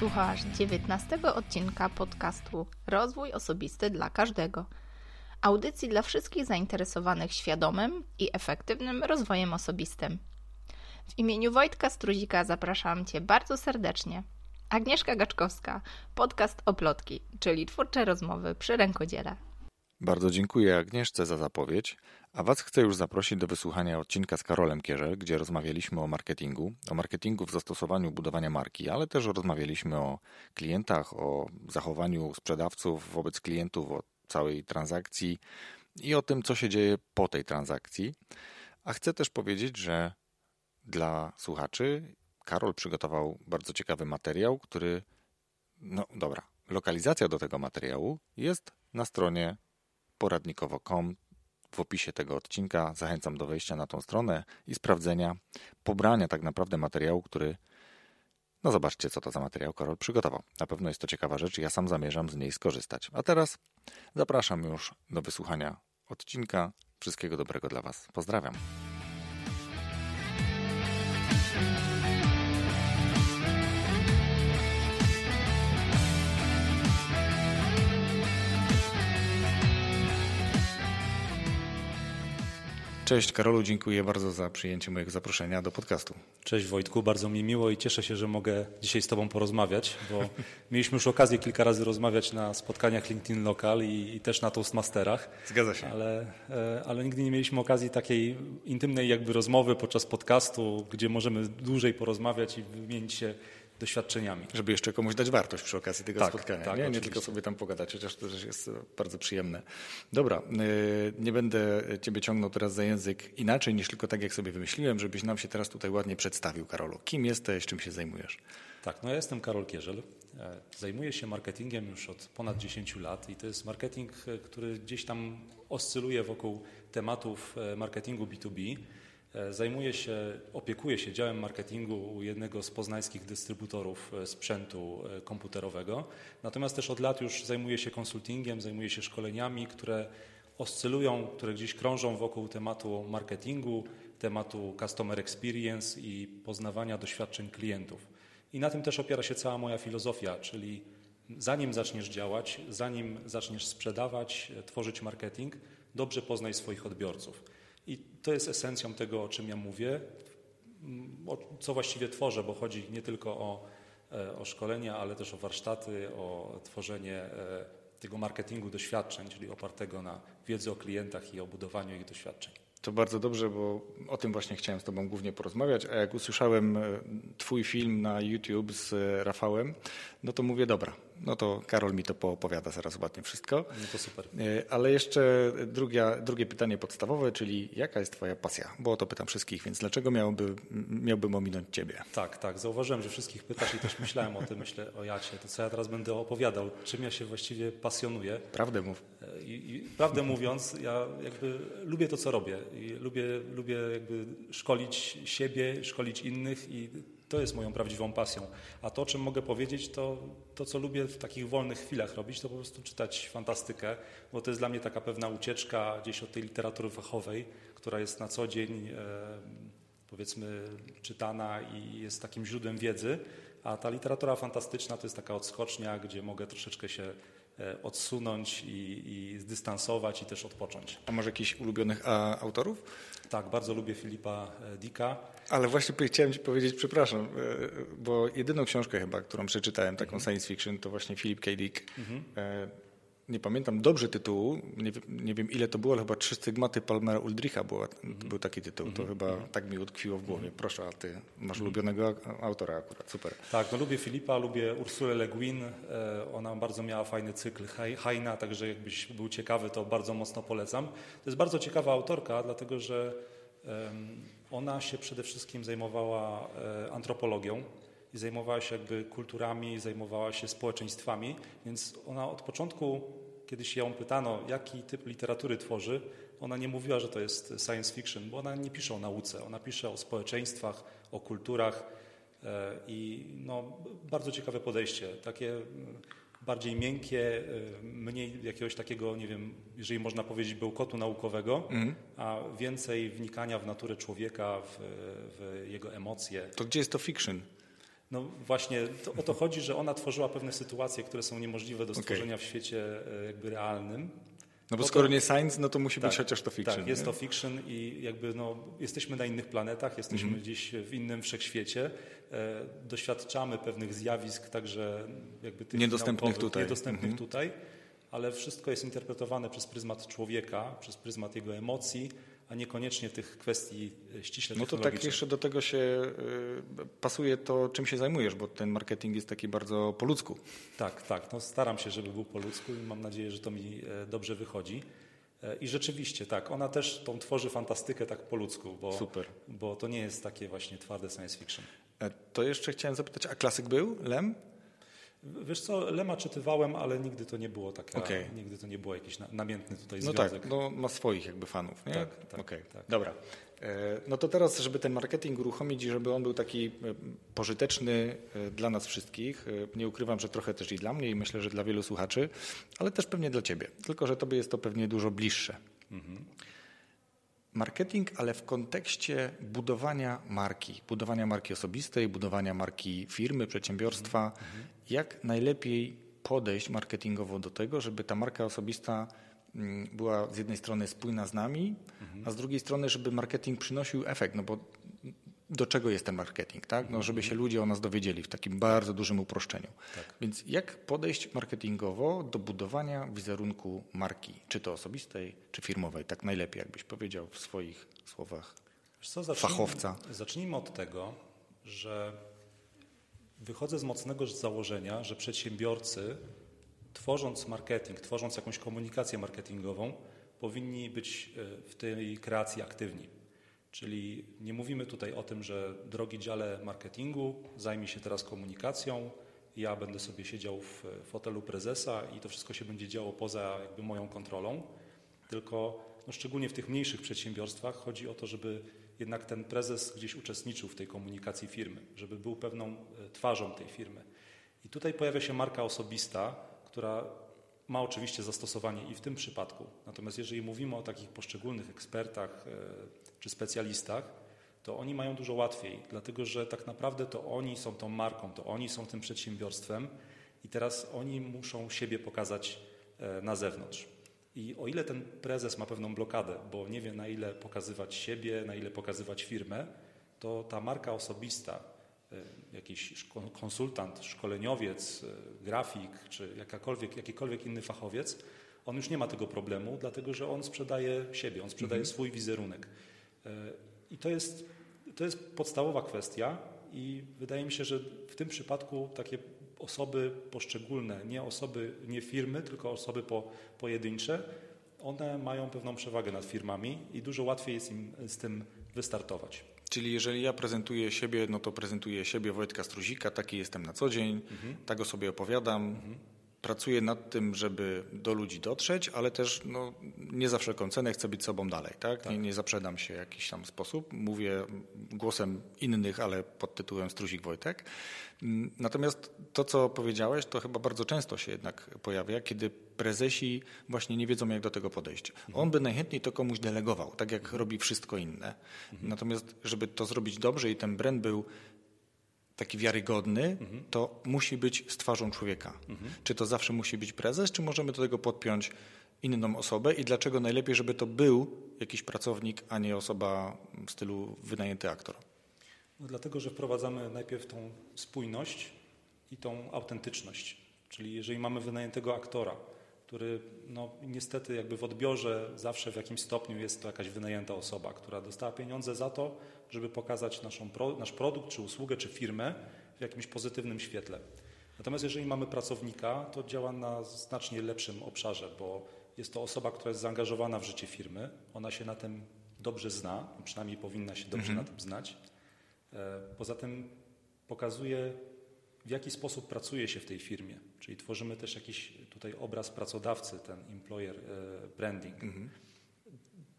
Słuchasz 19 odcinka podcastu Rozwój Osobisty dla Każdego. Audycji dla wszystkich zainteresowanych świadomym i efektywnym rozwojem osobistym. W imieniu Wojtka Struzika zapraszam Cię bardzo serdecznie. Agnieszka Gaczkowska, podcast Oplotki, czyli twórcze rozmowy przy rękodziele. Bardzo dziękuję Agnieszce za zapowiedź, a Was chcę już zaprosić do wysłuchania odcinka z Karolem Kierzel, gdzie rozmawialiśmy o marketingu, o marketingu w zastosowaniu budowania marki, ale też rozmawialiśmy o klientach, o zachowaniu sprzedawców wobec klientów, o całej transakcji i o tym, co się dzieje po tej transakcji. A chcę też powiedzieć, że dla słuchaczy Karol przygotował bardzo ciekawy materiał, który, no dobra, lokalizacja do tego materiału jest na stronie poradnikowo.com. W opisie tego odcinka zachęcam do wejścia na tą stronę i sprawdzenia, pobrania tak naprawdę materiału, który. No zobaczcie, co to za materiał Karol przygotował. Na pewno jest to ciekawa rzecz i ja sam zamierzam z niej skorzystać. A teraz zapraszam już do wysłuchania odcinka. Wszystkiego dobrego dla Was. Pozdrawiam. Cześć Karolu, dziękuję bardzo za przyjęcie mojego zaproszenia do podcastu. Cześć Wojtku, bardzo mi miło i cieszę się, że mogę dzisiaj z Tobą porozmawiać, bo mieliśmy już okazję kilka razy rozmawiać na spotkaniach LinkedIn Local i, i też na Toastmasterach. Zgadza się. Ale, e, ale nigdy nie mieliśmy okazji takiej intymnej jakby rozmowy podczas podcastu, gdzie możemy dłużej porozmawiać i wymienić się doświadczeniami. Żeby jeszcze komuś dać wartość przy okazji tego Tak, spotkania. tak, nie? nie tylko sobie tam pogadać, chociaż to też jest bardzo przyjemne. Dobra, yy, nie będę Ciebie ciągnął teraz za język inaczej niż tylko tak, jak sobie wymyśliłem, żebyś nam się teraz tutaj ładnie przedstawił, Karolu. Kim jesteś, czym się zajmujesz? Tak, no ja jestem Karol Kierzel. E, Zajmuję się marketingiem już od ponad 10 lat i to jest marketing, e, który gdzieś tam oscyluje wokół tematów e, marketingu B2B. E, Zajmuję się, opiekuję się działem marketingu u jednego z poznańskich dystrybutorów e, sprzętu e, komputerowego. Natomiast też od lat już zajmuję się konsultingiem, zajmuję się szkoleniami, które oscylują, które gdzieś krążą wokół tematu marketingu, tematu customer experience i poznawania doświadczeń klientów. I na tym też opiera się cała moja filozofia, czyli zanim zaczniesz działać, zanim zaczniesz sprzedawać, tworzyć marketing, dobrze poznaj swoich odbiorców. I to jest esencją tego, o czym ja mówię, co właściwie tworzę, bo chodzi nie tylko o, e, o szkolenia, ale też o warsztaty, o tworzenie e, tego marketingu doświadczeń, czyli opartego na wiedzy o klientach i o budowaniu ich doświadczeń. To bardzo dobrze, bo o tym właśnie chciałem z Tobą głównie porozmawiać, a jak usłyszałem e, Twój film na YouTube z Rafałem, no to mówię, dobra, no to Karol mi to poopowiada zaraz ładnie wszystko. No to super. E, Ale jeszcze drugie, drugie pytanie podstawowe, czyli jaka jest Twoja pasja? Bo o to pytam wszystkich, więc dlaczego miałby, miałbym ominąć Ciebie? Tak, tak. Zauważyłem, że wszystkich pytasz i też myślałem o tym, myślę o Jacie. To co ja teraz będę opowiadał, czym ja się właściwie pasjonuję. Prawdę mów. I, I prawdę mówiąc, ja jakby lubię to, co robię i lubię, lubię jakby szkolić siebie, szkolić innych i to jest moją prawdziwą pasją. A to, o czym mogę powiedzieć, to to, co lubię w takich wolnych chwilach robić, to po prostu czytać fantastykę, bo to jest dla mnie taka pewna ucieczka gdzieś od tej literatury fachowej, która jest na co dzień e, powiedzmy czytana i jest takim źródłem wiedzy, a ta literatura fantastyczna to jest taka odskocznia, gdzie mogę troszeczkę się odsunąć i, i zdystansować i też odpocząć. A może jakichś ulubionych a, autorów? Tak, bardzo lubię Filipa e, Dicka. Ale właśnie chciałem Ci powiedzieć, przepraszam, e, bo jedyną książkę chyba, którą przeczytałem, taką science fiction, to właśnie Philip K. Dick. E, Nie pamiętam dobrze tytułu, nie, wiem- nie wiem ile to było, ale chyba Trzy stygmaty Palmera Uldricha była, był taki tytuł. To chyba tak mi utkwiło w głowie. Proszę, a Ty masz ulubionego autora akurat, super. Tak, no lubię Filipa, lubię Ursulę Le Guin. E, Ona bardzo miała fajny cykl Heina, także jakbyś był ciekawy, to bardzo mocno polecam. To jest bardzo ciekawa autorka, dlatego że ona się przede wszystkim zajmowała e, antropologią i zajmowała się jakby kulturami, zajmowała się społeczeństwami, więc ona od początku, kiedy się ją pytano, jaki typ literatury tworzy, ona nie mówiła, że to jest science fiction, bo ona nie pisze o nauce, ona pisze o społeczeństwach, o kulturach, E, I no, bardzo ciekawe podejście, takie mm, bardziej miękkie, e, mniej jakiegoś takiego, nie wiem, jeżeli można powiedzieć, bełkotu naukowego, a więcej wnikania w naturę człowieka, w, w jego emocje. To gdzie jest to fiction? No właśnie to, o to chodzi, że ona tworzyła pewne sytuacje, które są niemożliwe do stworzenia okay. w świecie e, jakby realnym. No bo skoro nie science, no to musi tak, być chociaż to fiction. Tak, jest nie? to fiction i jakby no, jesteśmy na innych planetach, jesteśmy mm -hmm. gdzieś w innym wszechświecie, e, doświadczamy pewnych zjawisk, także jakby tych niedostępnych tutaj. Niedostępnych mm -hmm. tutaj, ale wszystko jest interpretowane przez pryzmat człowieka, przez pryzmat jego emocji, a niekoniecznie tych kwestii e, ściśle No to tak jeszcze do tego się y, pasuje to, czym się zajmujesz, bo ten marketing jest taki bardzo po ludzku. Tak, tak. No staram się, żeby był po ludzku i mam nadzieję, że to mi e, dobrze wychodzi. I rzeczywiście, tak, ona też tą tworzy fantastykę tak po ludzku, bo, Super. bo to nie jest takie właśnie twarde science fiction. To jeszcze chciałem zapytać, a klasyk był, Lem? Wiesz co, Lema czytywałem, ale nigdy to nie było takie, okay. nigdy to nie było jakiś namiętny tutaj no związek. No tak, no ma swoich jakby fanów, nie? Tak, tak. Okay. tak. Dobra. E, no to teraz, żeby ten marketing uruchomić i żeby on był taki e, pożyteczny e, dla nas wszystkich, nie ukrywam, że trochę też i dla mnie i myślę, że dla wielu słuchaczy, ale też pewnie dla Ciebie, tylko że Tobie jest to pewnie dużo bliższe. Mhm marketing, ale w kontekście budowania marki, budowania marki osobistej, budowania marki firmy, przedsiębiorstwa. Mhm. Jak najlepiej podejść marketingowo do tego, żeby ta marka osobista mm, była z jednej strony spójna z nami, mhm. a z drugiej strony, żeby marketing przynosił efekt, no bo do czego jest ten marketing, tak? No, żeby się ludzie o nas dowiedzieli w takim bardzo dużym uproszczeniu. Tak. Więc jak podejść marketingowo do budowania wizerunku marki, czy to osobistej, czy firmowej, tak najlepiej, jakbyś powiedział w swoich słowach co, zacznijmy, fachowca. Zacznijmy od tego, że wychodzę z mocnego założenia, że przedsiębiorcy, tworząc marketing, tworząc jakąś komunikację marketingową, powinni być e, w tej kreacji aktywni Czyli nie mówimy tutaj o tym, że drogi dziale marketingu, zajmie się teraz komunikacją, ja będę sobie siedział w fotelu prezesa i to wszystko się będzie działo poza jakby moją kontrolą, tylko no szczególnie w tych mniejszych przedsiębiorstwach chodzi o to, żeby jednak ten prezes gdzieś uczestniczył w tej komunikacji firmy, żeby był pewną e, twarzą tej firmy. I tutaj pojawia się marka osobista, która ma oczywiście zastosowanie i w tym przypadku. Natomiast jeżeli mówimy o takich poszczególnych ekspertach, e, czy specjalistach, to oni mają dużo łatwiej, dlatego że tak naprawdę to oni są tą marką, to oni są tym przedsiębiorstwem i teraz oni muszą siebie pokazać e, na zewnątrz. I o ile ten prezes ma pewną blokadę, bo nie wie na ile pokazywać siebie, na ile pokazywać firmę, to ta marka osobista, e, jakiś konsultant, szkoleniowiec, e, grafik czy jakakolwiek, jakikolwiek inny fachowiec, on już nie ma tego problemu, dlatego że on sprzedaje siebie, on sprzedaje mhm. swój wizerunek. I to jest, to jest podstawowa kwestia i wydaje mi się, że w tym przypadku takie osoby poszczególne, nie osoby, nie firmy, tylko osoby po, pojedyncze, one mają pewną przewagę nad firmami i dużo łatwiej jest im z tym wystartować. Czyli jeżeli ja prezentuję siebie, no to prezentuję siebie Wojtka Struzika, taki jestem na co dzień, mhm. tak o sobie opowiadam, mhm pracuję nad tym, żeby do ludzi dotrzeć, ale też no, nie za wszelką cenę chcę być sobą dalej. Tak? tak. Nie, nie zaprzedam się w jakiś tam sposób. Mówię głosem innych, ale pod tytułem Struzik Wojtek. Natomiast to, co powiedziałeś, to chyba bardzo często się jednak pojawia, kiedy prezesi właśnie nie wiedzą, jak do tego podejść. Mhm. On by najchętniej to komuś delegował, tak jak robi wszystko inne. Mhm. Natomiast, żeby to zrobić dobrze i ten brand był taki wiarygodny, mhm. to musi być z twarzą człowieka. Mhm. Czy to zawsze musi być prezes, czy możemy do tego podpiąć inną osobę i dlaczego najlepiej, żeby to był jakiś pracownik, a nie osoba w stylu wynajęty aktor? No dlatego, że wprowadzamy najpierw tą spójność i tą autentyczność. Czyli jeżeli mamy wynajętego aktora, który no, niestety jakby w odbiorze zawsze w jakimś stopniu jest to jakaś wynajęta osoba, która dostała pieniądze za to, żeby pokazać naszą, nasz produkt, czy usługę, czy firmę w jakimś pozytywnym świetle. Natomiast jeżeli mamy pracownika, to działa na znacznie lepszym obszarze, bo jest to osoba, która jest zaangażowana w życie firmy, ona się na tym dobrze zna, przynajmniej powinna się dobrze mhm. na tym znać. E, poza tym pokazuje, w jaki sposób pracuje się w tej firmie, czyli tworzymy też jakiś tutaj obraz pracodawcy, ten employer e, branding. Mhm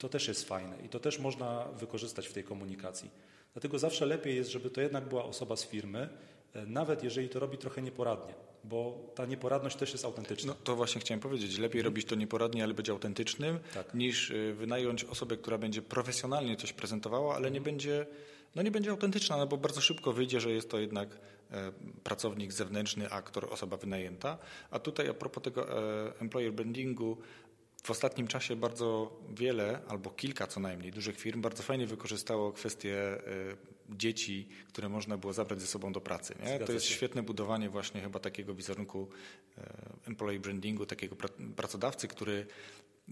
to też jest fajne i to też można wykorzystać w tej komunikacji. Dlatego zawsze lepiej jest, żeby to jednak była osoba z firmy, e, nawet jeżeli to robi trochę nieporadnie, bo ta nieporadność też jest autentyczna. No to właśnie chciałem powiedzieć, lepiej robić to nieporadnie, ale być autentycznym, tak. niż e, wynająć osobę, która będzie profesjonalnie coś prezentowała, ale nie mhm. będzie no nie będzie autentyczna, no bo bardzo szybko wyjdzie, że jest to jednak pracownik zewnętrzny, aktor, osoba wynajęta. A tutaj a propos tego e, employer brandingu, w ostatnim czasie bardzo wiele, albo kilka co najmniej dużych firm bardzo fajnie wykorzystało kwestię dzieci, które można było zabrać ze sobą do pracy. Nie? To jest świetne budowanie właśnie chyba takiego wizerunku employee brandingu, takiego pracodawcy, który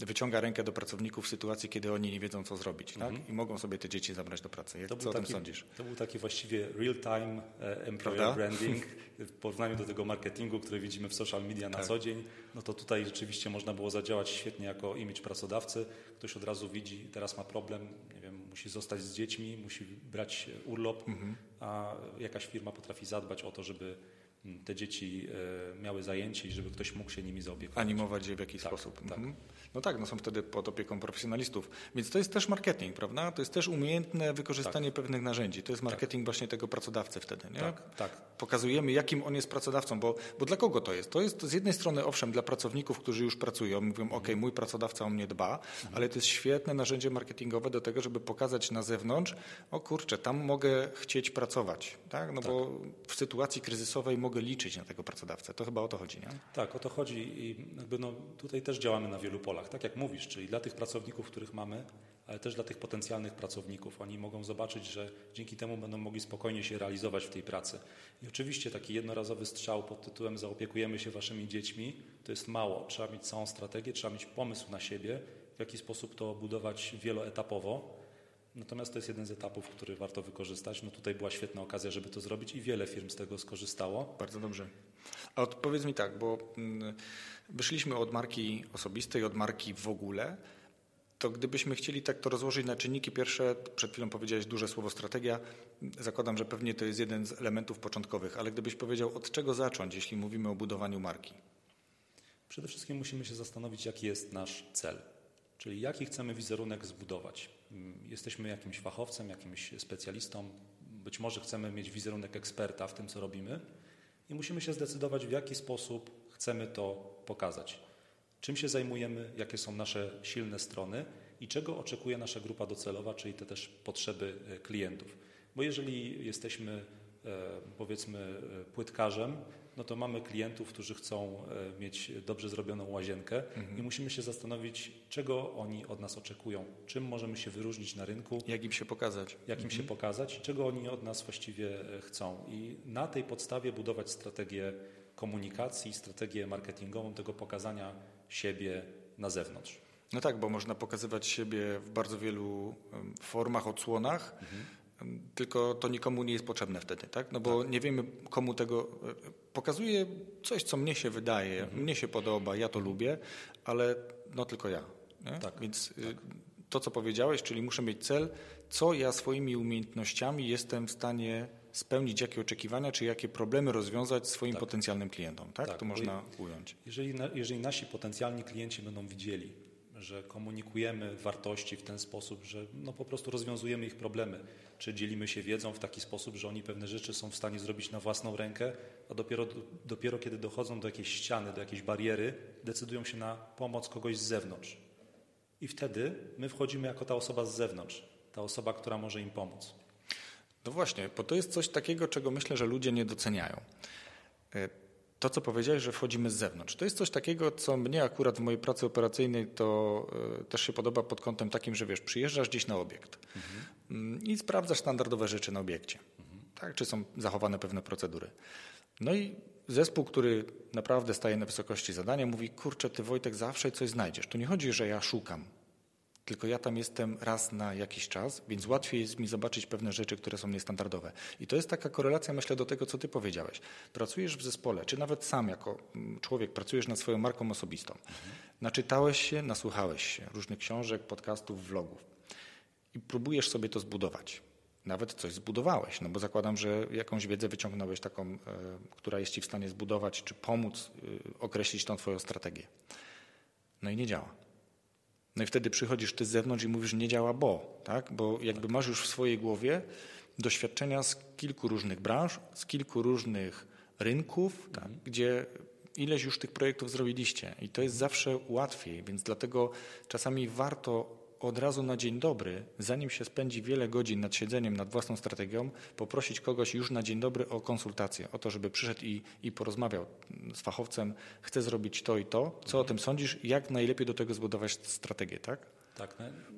wyciąga rękę do pracowników w sytuacji, kiedy oni nie wiedzą, co zrobić tak? Mhm. i mogą sobie te dzieci zabrać do pracy. Jak, to co o taki, tym sądzisz? To był taki właściwie real-time e, employer Prawda? branding w porównaniu do tego marketingu, który widzimy w social media na tak. co dzień. No to tutaj rzeczywiście można było zadziałać świetnie jako image pracodawcy. Ktoś od razu widzi, teraz ma problem, nie wiem, musi zostać z dziećmi, musi brać urlop, mhm. a jakaś firma potrafi zadbać o to, żeby te dzieci e, miały zajęcie i żeby ktoś mógł się nimi zaopiekować. Animować je w jakiś tak, sposób. Tak. Mhm. No tak, no są wtedy pod opieką profesjonalistów. Więc to jest też marketing, prawda? To jest też umiejętne wykorzystanie tak. pewnych narzędzi. To jest tak. marketing tak. właśnie tego pracodawcy wtedy, nie? Tak, tak. Pokazujemy, jakim on jest pracodawcą, bo, bo dla kogo to jest? To jest z jednej strony, owszem, dla pracowników, którzy już pracują, mówią, mhm. ok, mój pracodawca o mnie dba, mhm. ale to jest świetne narzędzie marketingowe do tego, żeby pokazać na zewnątrz, o kurczę, tam mogę chcieć pracować, tak? No tak. bo w sytuacji kryzysowej mogę liczyć na tego pracodawcę. To chyba o to chodzi, nie? Tak, o to chodzi i jakby no, tutaj też działamy na wielu polach tak jak mówisz, czyli dla tych pracowników, których mamy, ale też dla tych potencjalnych pracowników. Oni mogą zobaczyć, że dzięki temu będą mogli spokojnie się realizować w tej pracy. I oczywiście taki jednorazowy strzał pod tytułem zaopiekujemy się waszymi dziećmi to jest mało. Trzeba mieć całą strategię, trzeba mieć pomysł na siebie, w jaki sposób to budować wieloetapowo. Natomiast to jest jeden z etapów, który warto wykorzystać. No tutaj była świetna okazja, żeby to zrobić i wiele firm z tego skorzystało. Bardzo dobrze. A odpowiedz mi tak, bo mm, wyszliśmy od marki osobistej, od marki w ogóle, to gdybyśmy chcieli tak to rozłożyć na czynniki pierwsze, przed chwilą powiedziałeś duże słowo strategia, zakładam, że pewnie to jest jeden z elementów początkowych, ale gdybyś powiedział, od czego zacząć, jeśli mówimy o budowaniu marki? Przede wszystkim musimy się zastanowić, jaki jest nasz cel, czyli jaki chcemy wizerunek zbudować. Jesteśmy jakimś fachowcem, jakimś specjalistą, być może chcemy mieć wizerunek eksperta w tym, co robimy, i musimy się zdecydować, w jaki sposób chcemy to pokazać. Czym się zajmujemy, jakie są nasze silne strony i czego oczekuje nasza grupa docelowa, czyli te też potrzeby e, klientów. Bo jeżeli jesteśmy e, powiedzmy e, płytkarzem, no to mamy klientów, którzy chcą mieć dobrze zrobioną łazienkę mhm. i musimy się zastanowić, czego oni od nas oczekują, czym możemy się wyróżnić na rynku. Jak im się pokazać. Jak im mhm. się pokazać, czego oni od nas właściwie chcą. I na tej podstawie budować strategię komunikacji, strategię marketingową, tego pokazania siebie na zewnątrz. No tak, bo można pokazywać siebie w bardzo wielu formach, odsłonach. Mhm tylko to nikomu nie jest potrzebne wtedy, tak? No bo tak. nie wiemy, komu tego. E, pokazuje coś, co mnie się wydaje, mhm. mnie się podoba, ja to lubię, ale no tylko ja. Nie? Tak. Więc y, tak. to, co powiedziałeś, czyli muszę mieć cel, co ja swoimi umiejętnościami jestem w stanie spełnić, jakie oczekiwania, czy jakie problemy rozwiązać swoim tak. potencjalnym klientom. Tak? tak? To można ująć. Jeżeli, jeżeli nasi potencjalni klienci będą widzieli, że komunikujemy wartości w ten sposób, że no po prostu rozwiązujemy ich problemy, czy dzielimy się wiedzą w taki sposób, że oni pewne rzeczy są w stanie zrobić na własną rękę, a dopiero, dopiero kiedy dochodzą do jakiejś ściany, do jakiejś bariery, decydują się na pomoc kogoś z zewnątrz. I wtedy my wchodzimy jako ta osoba z zewnątrz, ta osoba, która może im pomóc. No właśnie, bo to jest coś takiego, czego myślę, że ludzie nie doceniają. E, to, co powiedziałeś, że wchodzimy z zewnątrz. To jest coś takiego, co mnie akurat w mojej pracy operacyjnej to y, też się podoba pod kątem takim, że wiesz, przyjeżdżasz gdzieś na obiekt mhm. i sprawdzasz standardowe rzeczy na obiekcie, mhm. tak, czy są zachowane pewne procedury. No i zespół, który naprawdę staje na wysokości zadania, mówi, kurczę, ty Wojtek zawsze coś znajdziesz. Tu nie chodzi, że ja szukam, tylko ja tam jestem raz na jakiś czas, więc łatwiej jest mi zobaczyć pewne rzeczy, które są niestandardowe. I to jest taka korelacja, myślę, do tego, co ty powiedziałeś. Pracujesz w zespole, czy nawet sam jako mm, człowiek pracujesz nad swoją marką osobistą. Mhm. Naczytałeś się, nasłuchałeś się różnych książek, podcastów, vlogów i próbujesz sobie to zbudować. Nawet coś zbudowałeś, no bo zakładam, że jakąś wiedzę wyciągnąłeś taką, e, która jest ci w stanie zbudować, czy pomóc e, określić tą twoją strategię. No i nie działa. No i wtedy przychodzisz ty z zewnątrz i mówisz, nie działa, bo, tak? Bo jakby masz już w swojej głowie doświadczenia z kilku różnych branż, z kilku różnych rynków, tak? Gdzie ileś już tych projektów zrobiliście i to jest zawsze łatwiej, więc dlatego czasami warto od razu na dzień dobry, zanim się spędzi wiele godzin nad siedzeniem nad własną strategią, poprosić kogoś już na dzień dobry o konsultację, o to, żeby przyszedł i, i porozmawiał z fachowcem, chce zrobić to i to, co o tym sądzisz, jak najlepiej do tego zbudować strategię, tak? Tak.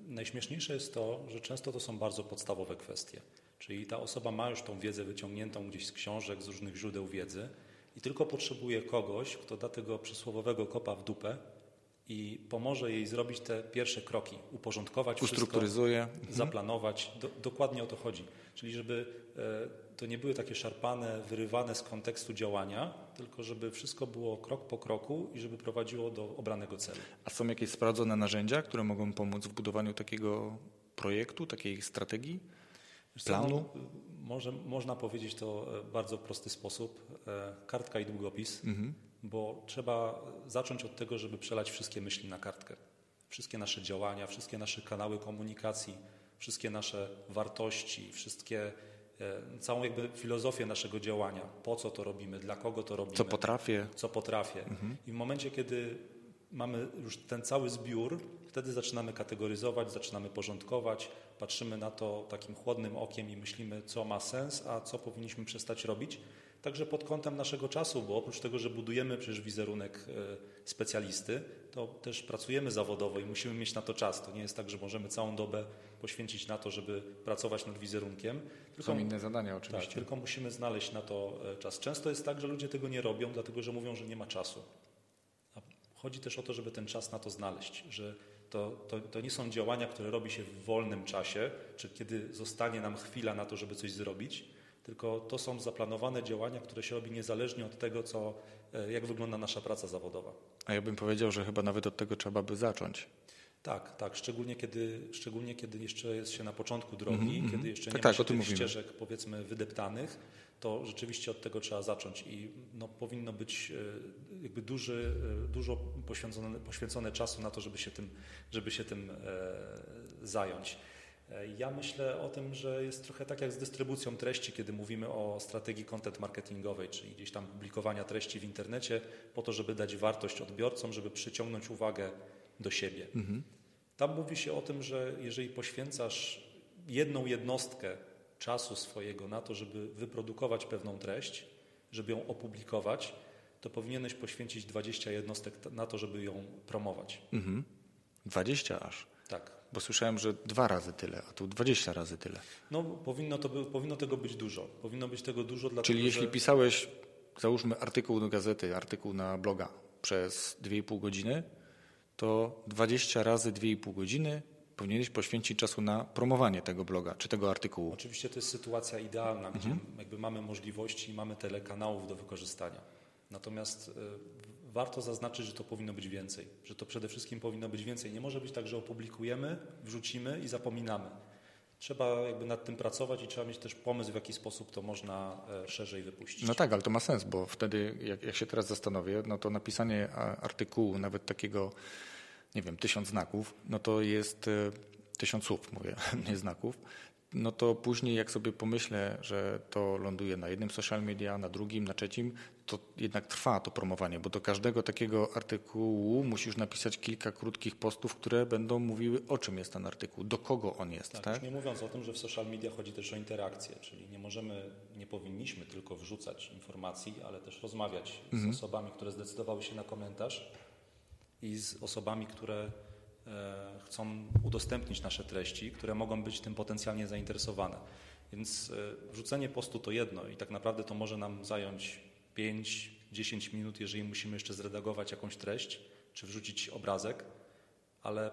Najśmieszniejsze jest to, że często to są bardzo podstawowe kwestie. Czyli ta osoba ma już tą wiedzę wyciągniętą gdzieś z książek, z różnych źródeł wiedzy i tylko potrzebuje kogoś, kto da tego przysłowiowego kopa w dupę i pomoże jej zrobić te pierwsze kroki, uporządkować Ustrukturyzuje. wszystko, mhm. zaplanować. Do, dokładnie o to chodzi. Czyli żeby e, to nie były takie szarpane, wyrywane z kontekstu działania, tylko żeby wszystko było krok po kroku i żeby prowadziło do obranego celu. A są jakieś sprawdzone narzędzia, które mogą pomóc w budowaniu takiego projektu, takiej strategii, planu? No, może, można powiedzieć to w bardzo prosty sposób. E, kartka i długopis. Mhm bo trzeba zacząć od tego, żeby przelać wszystkie myśli na kartkę. Wszystkie nasze działania, wszystkie nasze kanały komunikacji, wszystkie nasze wartości, wszystkie, e, całą jakby filozofię naszego działania. Po co to robimy, dla kogo to robimy. Co potrafię. Co potrafię. Mhm. I w momencie, kiedy mamy już ten cały zbiór, wtedy zaczynamy kategoryzować, zaczynamy porządkować, patrzymy na to takim chłodnym okiem i myślimy, co ma sens, a co powinniśmy przestać robić także pod kątem naszego czasu, bo oprócz tego, że budujemy przecież wizerunek e, specjalisty, to też pracujemy zawodowo i musimy mieć na to czas. To nie jest tak, że możemy całą dobę poświęcić na to, żeby pracować nad wizerunkiem. Tylko, Są inne zadania oczywiście. Tak, tylko musimy znaleźć na to e, czas. Często jest tak, że ludzie tego nie robią, dlatego że mówią, że nie ma czasu. A chodzi też o to, żeby ten czas na to znaleźć, że to, to, to, nie są działania, które robi się w wolnym czasie, czy kiedy zostanie nam chwila na to, żeby coś zrobić, tylko to są zaplanowane działania, które się robi niezależnie od tego, co, e, jak wygląda nasza praca zawodowa. A ja bym powiedział, że chyba nawet od tego trzeba by zacząć. Tak, tak. Szczególnie kiedy, szczególnie kiedy jeszcze jest się na początku drogi, mm -hmm. kiedy jeszcze tak, nie tak, ma tych ścieżek powiedzmy wydeptanych, to rzeczywiście od tego trzeba zacząć i no, powinno być e, jakby duży, e, dużo poświęcone, poświęcone czasu na to, żeby się tym, żeby się tym e, zająć. E, ja myślę o tym, że jest trochę tak jak z dystrybucją treści, kiedy mówimy o strategii content marketingowej, czyli gdzieś tam publikowania treści w internecie po to, żeby dać wartość odbiorcom, żeby przyciągnąć uwagę do siebie. Mhm. Tam mówi się o tym, że jeżeli poświęcasz jedną jednostkę czasu swojego na to, żeby wyprodukować pewną treść, żeby ją opublikować, to powinieneś poświęcić 20 jednostek na to, żeby ją promować. Mhm. 20 aż. Tak. Bo słyszałem, że dwa razy tyle, a tu 20 razy tyle. No, powinno, to, powinno tego być dużo. Powinno być tego dużo, dlatego, Czyli jeśli że... pisałeś, załóżmy, artykuł do gazety, artykuł na bloga przez 2,5 godziny, to 20 razy 2,5 godziny powinieneś poświęcić czasu na promowanie tego bloga czy tego artykułu. Oczywiście to jest sytuacja idealna, mhm. gdzie jakby mamy możliwości i mamy tyle kanałów do wykorzystania. Natomiast e, warto zaznaczyć, że to powinno być więcej, że to przede wszystkim powinno być więcej. Nie może być tak, że opublikujemy, wrzucimy i zapominamy. Trzeba jakby nad tym pracować i trzeba mieć też pomysł, w jaki sposób to można e, szerzej wypuścić. No tak, ale to ma sens, bo wtedy, jak, jak się teraz zastanowię, no to napisanie artykułu, nawet takiego, nie wiem, tysiąc znaków, no to jest e, tysiąc słów, mówię, nie znaków, no to później jak sobie pomyślę, że to ląduje na jednym social media, na drugim, na trzecim, to jednak trwa to promowanie, bo do każdego takiego artykułu musisz napisać kilka krótkich postów, które będą mówiły o czym jest ten artykuł, do kogo on jest. Tak, tak? nie mówiąc o tym, że w social media chodzi też o interakcję, czyli nie możemy, nie powinniśmy tylko wrzucać informacji, ale też rozmawiać mhm. z osobami, które zdecydowały się na komentarz i z osobami, które chcą udostępnić nasze treści, które mogą być tym potencjalnie zainteresowane. Więc e, wrzucenie postu to jedno i tak naprawdę to może nam zająć 5-10 minut, jeżeli musimy jeszcze zredagować jakąś treść czy wrzucić obrazek, ale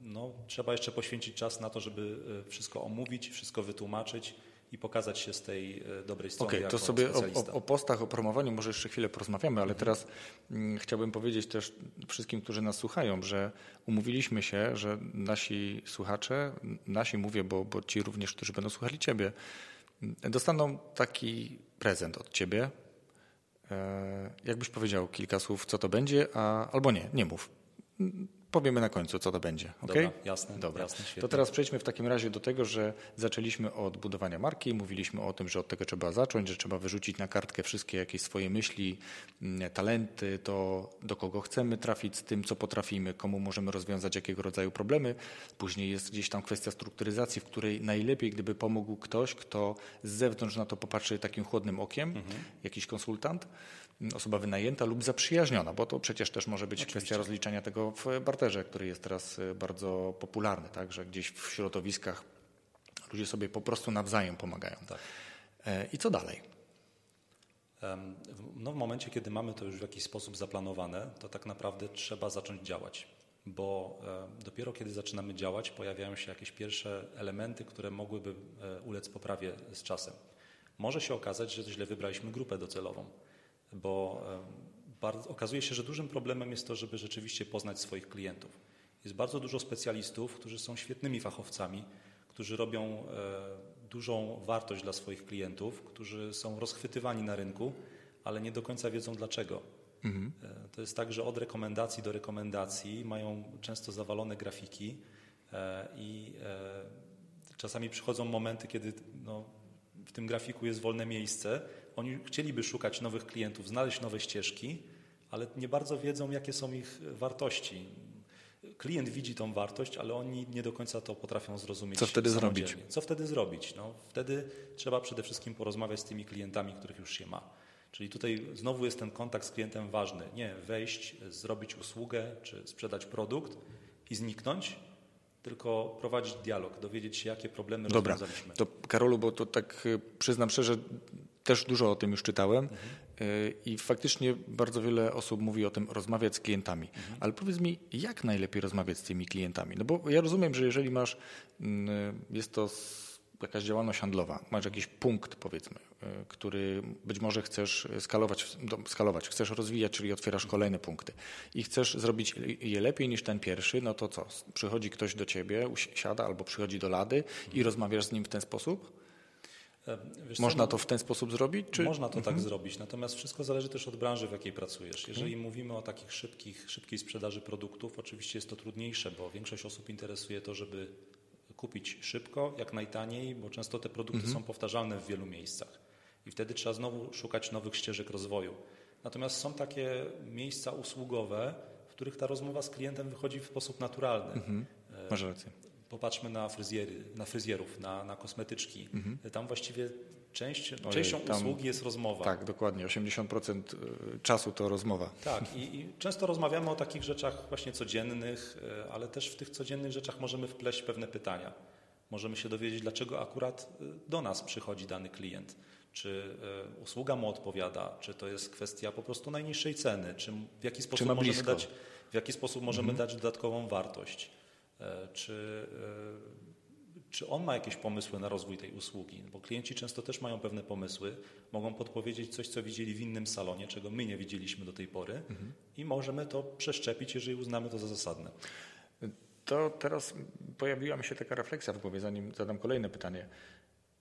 no, trzeba jeszcze poświęcić czas na to, żeby e, wszystko omówić, wszystko wytłumaczyć i pokazać się z tej e, dobrej strony. Okej, okay, to sobie o, o, postach, o promowaniu może jeszcze chwilę porozmawiamy, ale mhm. teraz mm, chciałbym powiedzieć też wszystkim, którzy nas słuchają, że umówiliśmy się, że nasi słuchacze, nasi mówię, bo, bo ci również, którzy będą słuchali Ciebie, mm, dostaną taki prezent od Ciebie. E, jakbyś powiedział kilka słów, co to będzie, a, albo nie, nie mów. Powiemy na końcu, co to będzie. Okay? Dobra, jasne, Dobra. jasne, świetnie. To teraz przejdźmy w takim razie do tego, że zaczęliśmy od budowania marki, mówiliśmy o tym, że od tego trzeba zacząć, że trzeba wyrzucić na kartkę wszystkie jakieś swoje myśli, talenty, to do kogo chcemy trafić z tym, co potrafimy, komu możemy rozwiązać jakiego rodzaju problemy. Później jest gdzieś tam kwestia strukturyzacji, w której najlepiej, gdyby pomógł ktoś, kto z zewnątrz na to popatrzy takim chłodnym okiem, Mhm. jakiś konsultant, osoba wynajęta lub zaprzyjaźniona, bo to przecież też może być kwestia rozliczenia tego w barterze, który jest teraz y, bardzo popularny, tak, że gdzieś w środowiskach ludzie sobie po prostu nawzajem pomagają. Tak. E, I co dalej? No w momencie, kiedy mamy to już w jakiś sposób zaplanowane, to tak naprawdę trzeba zacząć działać, bo e, dopiero kiedy zaczynamy działać, pojawiają się jakieś pierwsze elementy, które mogłyby e, ulec poprawie z czasem. Może się okazać, że źle wybraliśmy grupę docelową, bo bardzo, okazuje się, że dużym problemem jest to, żeby rzeczywiście poznać swoich klientów. Jest bardzo dużo specjalistów, którzy są świetnymi fachowcami, którzy robią e, dużą wartość dla swoich klientów, którzy są rozchwytywani na rynku, ale nie do końca wiedzą dlaczego. E, To jest tak, że od rekomendacji do rekomendacji mają często zawalone grafiki e, i czasami przychodzą momenty, kiedy no, w tym grafiku jest wolne miejsce. Oni chcieliby szukać nowych klientów, znaleźć nowe ścieżki, ale nie bardzo wiedzą, jakie są ich wartości. Klient widzi tą wartość, ale oni nie do końca to potrafią zrozumieć. Co wtedy samodzielnie. zrobić? Co wtedy zrobić? No, wtedy trzeba przede wszystkim porozmawiać z tymi klientami, których już się ma. Czyli tutaj znowu jest ten kontakt z klientem ważny. Nie wejść, zrobić usługę czy sprzedać produkt i zniknąć, tylko prowadzić dialog, dowiedzieć się, jakie problemy Dobra, rozwiązaliśmy. to Karolu, bo to tak y, przyznam szczerze, też dużo o tym już czytałem y, i faktycznie bardzo wiele osób mówi o tym rozmawiać z klientami. Ale powiedz mi, jak najlepiej rozmawiać z tymi klientami? No bo ja rozumiem, że jeżeli masz, mm, jest to jakaś działalność handlowa, masz jakiś punkt powiedzmy, y, który być może chcesz skalować, skalować, chcesz rozwijać, czyli otwierasz kolejne punkty i chcesz zrobić je lepiej niż ten pierwszy, no to co? Przychodzi ktoś do ciebie, siada albo przychodzi do lady i rozmawiasz z nim w ten sposób? E, wiesz co, Można no, to w ten sposób zrobić? Czy... Można to tak zrobić, natomiast wszystko zależy też od branży, w jakiej pracujesz. Jeżeli mówimy o takich szybkich, szybkiej sprzedaży produktów, oczywiście jest to trudniejsze, bo większość osób interesuje to, żeby kupić szybko, jak najtaniej, bo często te produkty są powtarzalne w wielu miejscach. I wtedy trzeba znowu szukać nowych ścieżek rozwoju. Natomiast są takie miejsca usługowe, w których ta rozmowa z klientem wychodzi w sposób naturalny. Masz rację. Popatrzmy na fryzjery, na fryzjerów, na, na kosmetyczki. Tam właściwie część, Ojej, częścią tam- usługi jest rozmowa. Tak, dokładnie. 80% czasu to rozmowa. Tak, i, i często rozmawiamy o takich rzeczach właśnie codziennych, e, ale też w tych codziennych rzeczach możemy wpleść pewne pytania. Możemy się dowiedzieć, dlaczego akurat e, do nas przychodzi dany klient. Czy e, usługa mu odpowiada, czy to jest kwestia po prostu najniższej ceny, czy w jaki sposób możemy dać, w jaki sposób możemy dać dodatkową wartość. E, Czy, e, czy on ma jakieś pomysły na rozwój tej usługi? Bo klienci często też mają pewne pomysły, mogą podpowiedzieć coś, co widzieli w innym salonie, czego my nie widzieliśmy do tej pory i możemy to przeszczepić, jeżeli uznamy to za zasadne. To teraz pojawiła mi się taka refleksja w głowie, zanim zadam kolejne pytanie.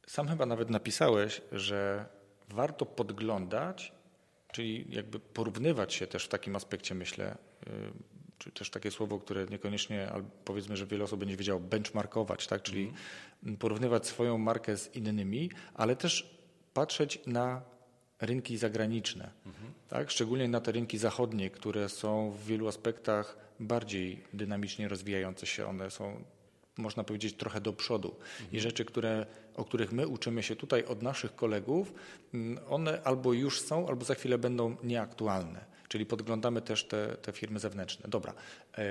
Sam chyba nawet napisałeś, że warto podglądać, czyli jakby porównywać się też w takim aspekcie, myślę, y, czy też takie słowo, które niekoniecznie, powiedzmy, że wiele osób będzie wiedziało, benchmarkować, tak? czyli porównywać swoją markę z innymi, ale też patrzeć na rynki zagraniczne, tak? szczególnie na te rynki zachodnie, które są w wielu aspektach bardziej dynamicznie rozwijające się. One są, można powiedzieć, trochę do przodu. I rzeczy, które, o których my uczymy się tutaj od naszych kolegów, mm, one albo już są, albo za chwilę będą nieaktualne. Czyli podglądamy też te, te firmy zewnętrzne. Dobra, e,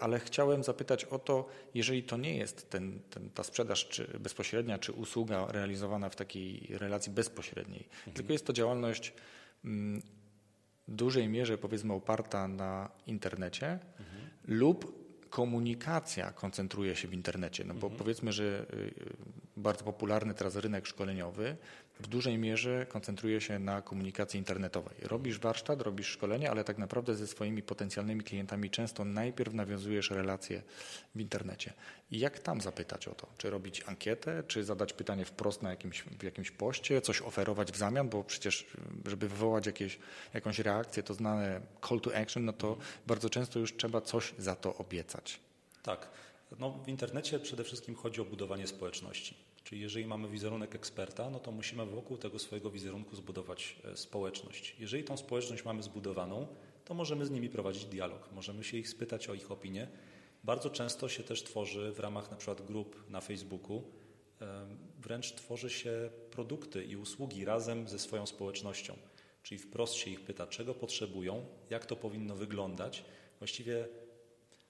ale chciałem zapytać o to, jeżeli to nie jest ten, ten, ta sprzedaż czy bezpośrednia, czy usługa realizowana w takiej relacji bezpośredniej, tylko jest to działalność mm, w dużej mierze powiedzmy oparta na internecie lub komunikacja koncentruje się w internecie. No bo powiedzmy, że y, bardzo popularny teraz rynek szkoleniowy w dużej mierze koncentruje się na komunikacji internetowej. Robisz warsztat, robisz szkolenie, ale tak naprawdę ze swoimi potencjalnymi klientami często najpierw nawiązujesz relacje w internecie. I jak tam zapytać o to? Czy robić ankietę, czy zadać pytanie wprost na jakimś, w jakimś poście, coś oferować w zamian, bo przecież żeby wywołać jakieś, jakąś reakcję, to znane call to action, no to bardzo często już trzeba coś za to obiecać. Tak. No, w internecie przede wszystkim chodzi o budowanie społeczności. Czyli jeżeli mamy wizerunek eksperta, no to musimy wokół tego swojego wizerunku zbudować e, społeczność. Jeżeli tą społeczność mamy zbudowaną, to możemy z nimi prowadzić dialog, możemy się ich spytać o ich opinię. Bardzo często się też tworzy w ramach na przykład grup na Facebooku, wręcz tworzy się produkty i usługi razem ze swoją społecznością. Czyli wprost się ich pyta, czego potrzebują, jak to powinno wyglądać. Właściwie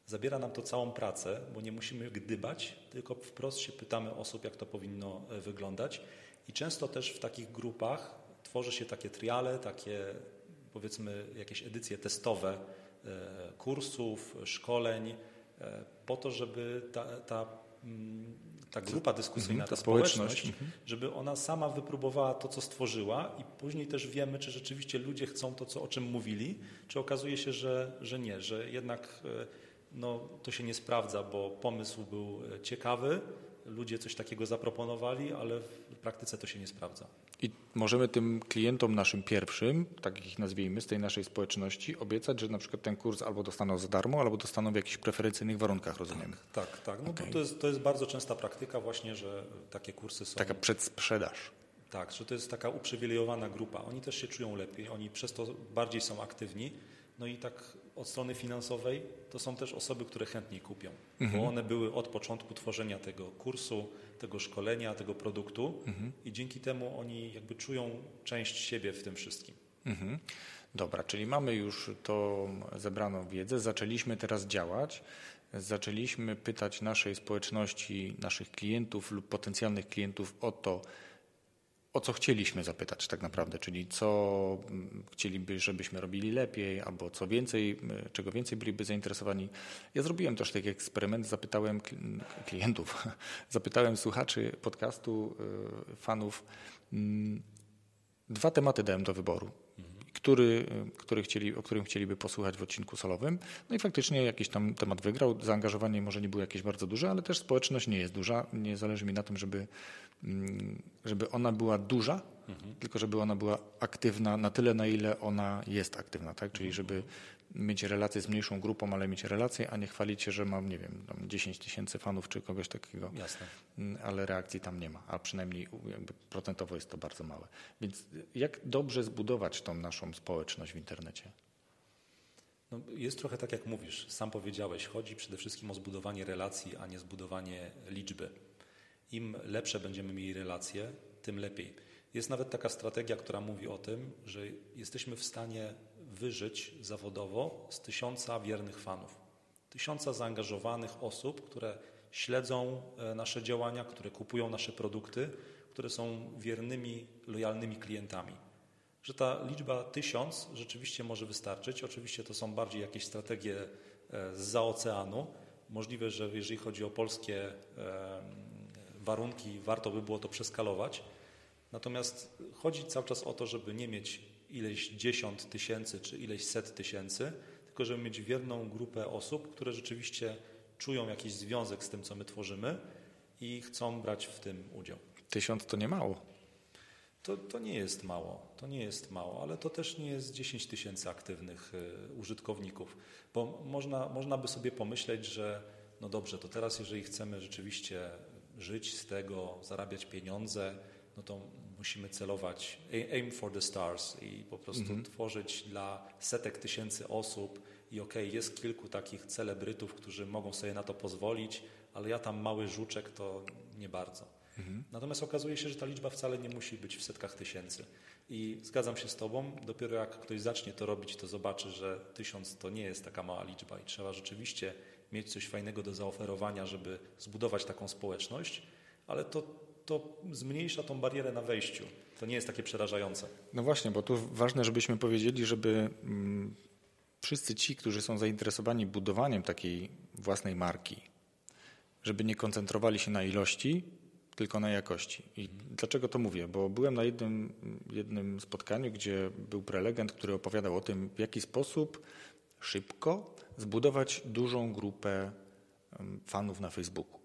Zabiera nam to całą pracę, bo nie musimy gdybać, tylko wprost się pytamy osób, jak to powinno e, wyglądać. I często też w takich grupach tworzy się takie triale, takie powiedzmy jakieś edycje testowe e, kursów, szkoleń, e, po to, żeby ta, ta, mm, ta grupa dyskusyjna, mhm, ta, ta społeczność, społeczność, mhm. żeby ona sama wypróbowała to, co stworzyła i później też wiemy, czy rzeczywiście ludzie chcą to, co, o czym mówili, czy okazuje się, że, że nie, że jednak no, to się nie sprawdza, bo pomysł był e, ciekawy, ludzie coś takiego zaproponowali, ale w praktyce to się nie sprawdza. I możemy tym klientom naszym pierwszym, tak ich nazwijmy, z tej naszej społeczności, obiecać, że na przykład ten kurs albo dostaną za darmo, albo dostaną w jakichś preferencyjnych warunkach, rozumiem. Tak, tak. tak. No okay. to, jest, to jest bardzo częsta praktyka właśnie, że takie kursy są... Taka przedsprzedaż. Tak, że to jest taka uprzywilejowana grupa. Oni też się czują lepiej, oni przez to bardziej są aktywni. No i tak od strony finansowej to są też osoby, które chętniej kupią, mhm. bo one były od początku tworzenia tego kursu, tego szkolenia, tego produktu mhm. i dzięki temu oni jakby czują część siebie w tym wszystkim. Mhm. Dobra, czyli mamy już tą zebraną wiedzę, zaczęliśmy teraz działać, zaczęliśmy pytać naszej społeczności, naszych klientów lub potencjalnych klientów o to, o co chcieliśmy zapytać tak naprawdę, czyli co mm, chcieliby, żebyśmy robili lepiej, albo co więcej, czego więcej byliby zainteresowani. Ja zrobiłem też taki eksperyment, zapytałem klientów, zapytałem słuchaczy podcastu, y, fanów, mm, dwa tematy dałem do wyboru który, który chcieli, o którym chcieliby posłuchać w odcinku solowym. No i faktycznie jakiś tam temat wygrał. Zaangażowanie może nie było jakieś bardzo duże, ale też społeczność nie jest duża. Nie zależy mi na tym, żeby, mm, żeby ona była duża, mhm. tylko żeby ona była aktywna na tyle, na ile ona jest aktywna. Tak? Czyli żeby mieć relacje z mniejszą grupą, ale mieć relacje, a nie chwalić się, że mam, nie wiem, 10 tysięcy fanów czy kogoś takiego. Jasne. Mm, ale reakcji tam nie ma, a przynajmniej procentowo jest to bardzo małe. Więc jak dobrze zbudować tą naszą społeczność w internecie? No, jest trochę tak, jak mówisz, sam powiedziałeś, chodzi przede wszystkim o zbudowanie relacji, a nie zbudowanie liczby. Im lepsze będziemy mieli relacje, tym lepiej. Jest nawet taka strategia, która mówi o tym, że jesteśmy w stanie wyżyć zawodowo z tysiąca wiernych fanów, tysiąca zaangażowanych osób, które śledzą e, nasze działania, które kupują nasze produkty, które są wiernymi, lojalnymi klientami. Że ta liczba tysiąc rzeczywiście może wystarczyć. Oczywiście to są bardziej jakieś strategie e, z oceanu. Możliwe, że jeżeli chodzi o polskie e, warunki, warto by było to przeskalować. Natomiast chodzi cały czas o to, żeby nie mieć ileś dziesiąt tysięcy czy ileś set tysięcy, tylko żeby mieć wierną grupę osób, które rzeczywiście czują jakiś związek z tym, co my tworzymy i chcą brać w tym udział. Tysiąc to nie mało. To, to nie jest mało, to nie jest mało, ale to też nie jest 10 tysięcy aktywnych y, użytkowników, bo można, można by sobie pomyśleć, że no dobrze, to teraz jeżeli chcemy rzeczywiście żyć z tego, zarabiać pieniądze, no to musimy celować, aim for the stars i po prostu mhm. tworzyć dla setek tysięcy osób i okej, okay, jest kilku takich celebrytów, którzy mogą sobie na to pozwolić, ale ja tam mały żuczek to nie bardzo. Mhm. Natomiast okazuje się, że ta liczba wcale nie musi być w setkach tysięcy. I zgadzam się z Tobą, dopiero jak ktoś zacznie to robić, to zobaczy, że tysiąc to nie jest taka mała liczba i trzeba rzeczywiście mieć coś fajnego do zaoferowania, żeby zbudować taką społeczność, ale to to zmniejsza tą barierę na wejściu. To nie jest takie przerażające. No właśnie, bo tu ważne, żebyśmy powiedzieli, żeby mm, wszyscy ci, którzy są zainteresowani budowaniem takiej własnej marki, żeby nie koncentrowali się na ilości, tylko na jakości. I dlaczego to mówię? Bo byłem na jednym, jednym spotkaniu, gdzie był prelegent, który opowiadał o tym, w jaki sposób szybko zbudować dużą grupę fanów na Facebooku.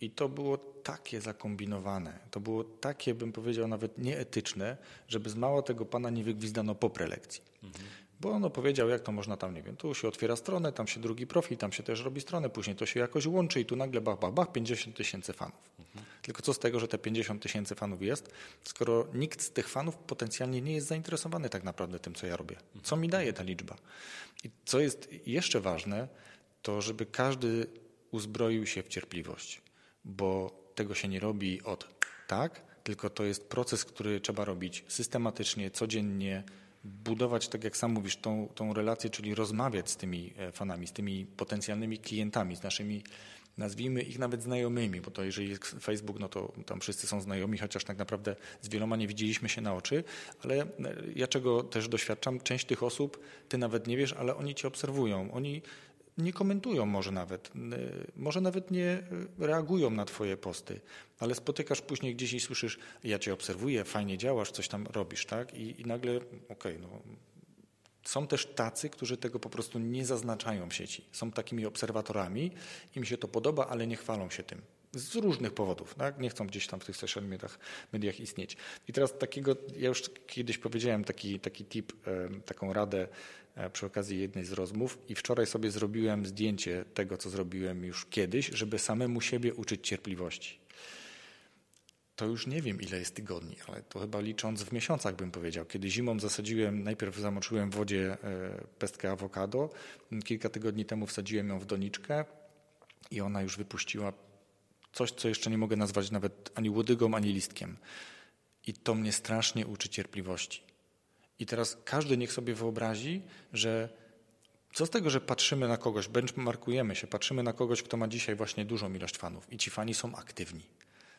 I to było takie zakombinowane, to było takie, bym powiedział, nawet nieetyczne, żeby z mało tego pana nie wygwizdano po prelekcji. Mhm. Bo on opowiedział, jak to można tam, nie wiem, tu się otwiera stronę, tam się drugi profil, tam się też robi stronę, później to się jakoś łączy i tu nagle bach, bach, bach, 50 tysięcy fanów. Mhm. Tylko co z tego, że te 50 tysięcy fanów jest, skoro nikt z tych fanów potencjalnie nie jest zainteresowany tak naprawdę tym, co ja robię. Co mi daje ta liczba? I co jest jeszcze ważne, to żeby każdy uzbroił się w cierpliwość, bo tego się nie robi od tak, tylko to jest proces, który trzeba robić systematycznie, codziennie, budować, tak jak sam mówisz, tą, tą relację, czyli rozmawiać z tymi e, fanami, z tymi potencjalnymi klientami, z naszymi, nazwijmy ich nawet znajomymi, bo to jeżeli jest Facebook, no to tam wszyscy są znajomi, chociaż tak naprawdę z wieloma nie widzieliśmy się na oczy, ale e, ja czego też doświadczam, część tych osób, ty nawet nie wiesz, ale oni cię obserwują, oni nie komentują może nawet, może nawet nie reagują na twoje posty, ale spotykasz później gdzieś i słyszysz, ja cię obserwuję, fajnie działasz, coś tam robisz, tak? I, i nagle, okej, okay, no są też tacy, którzy tego po prostu nie zaznaczają w sieci. Są takimi obserwatorami, im się to podoba, ale nie chwalą się tym. Z różnych powodów, tak? nie chcą gdzieś tam w tych social mediach, mediach istnieć. I teraz takiego, ja już kiedyś powiedziałem taki, taki tip, taką radę przy okazji jednej z rozmów i wczoraj sobie zrobiłem zdjęcie tego, co zrobiłem już kiedyś, żeby samemu siebie uczyć cierpliwości. To już nie wiem, ile jest tygodni, ale to chyba licząc w miesiącach bym powiedział. Kiedy zimą zasadziłem, najpierw zamoczyłem w wodzie e, pestkę awokado, kilka tygodni temu wsadziłem ją w doniczkę i ona już wypuściła coś, co jeszcze nie mogę nazwać nawet ani łodygą, ani listkiem. I to mnie strasznie uczy cierpliwości. I teraz każdy niech sobie wyobrazi, że co z tego, że patrzymy na kogoś, benchmarkujemy się, patrzymy na kogoś, kto ma dzisiaj właśnie dużą ilość fanów i ci fani są aktywni.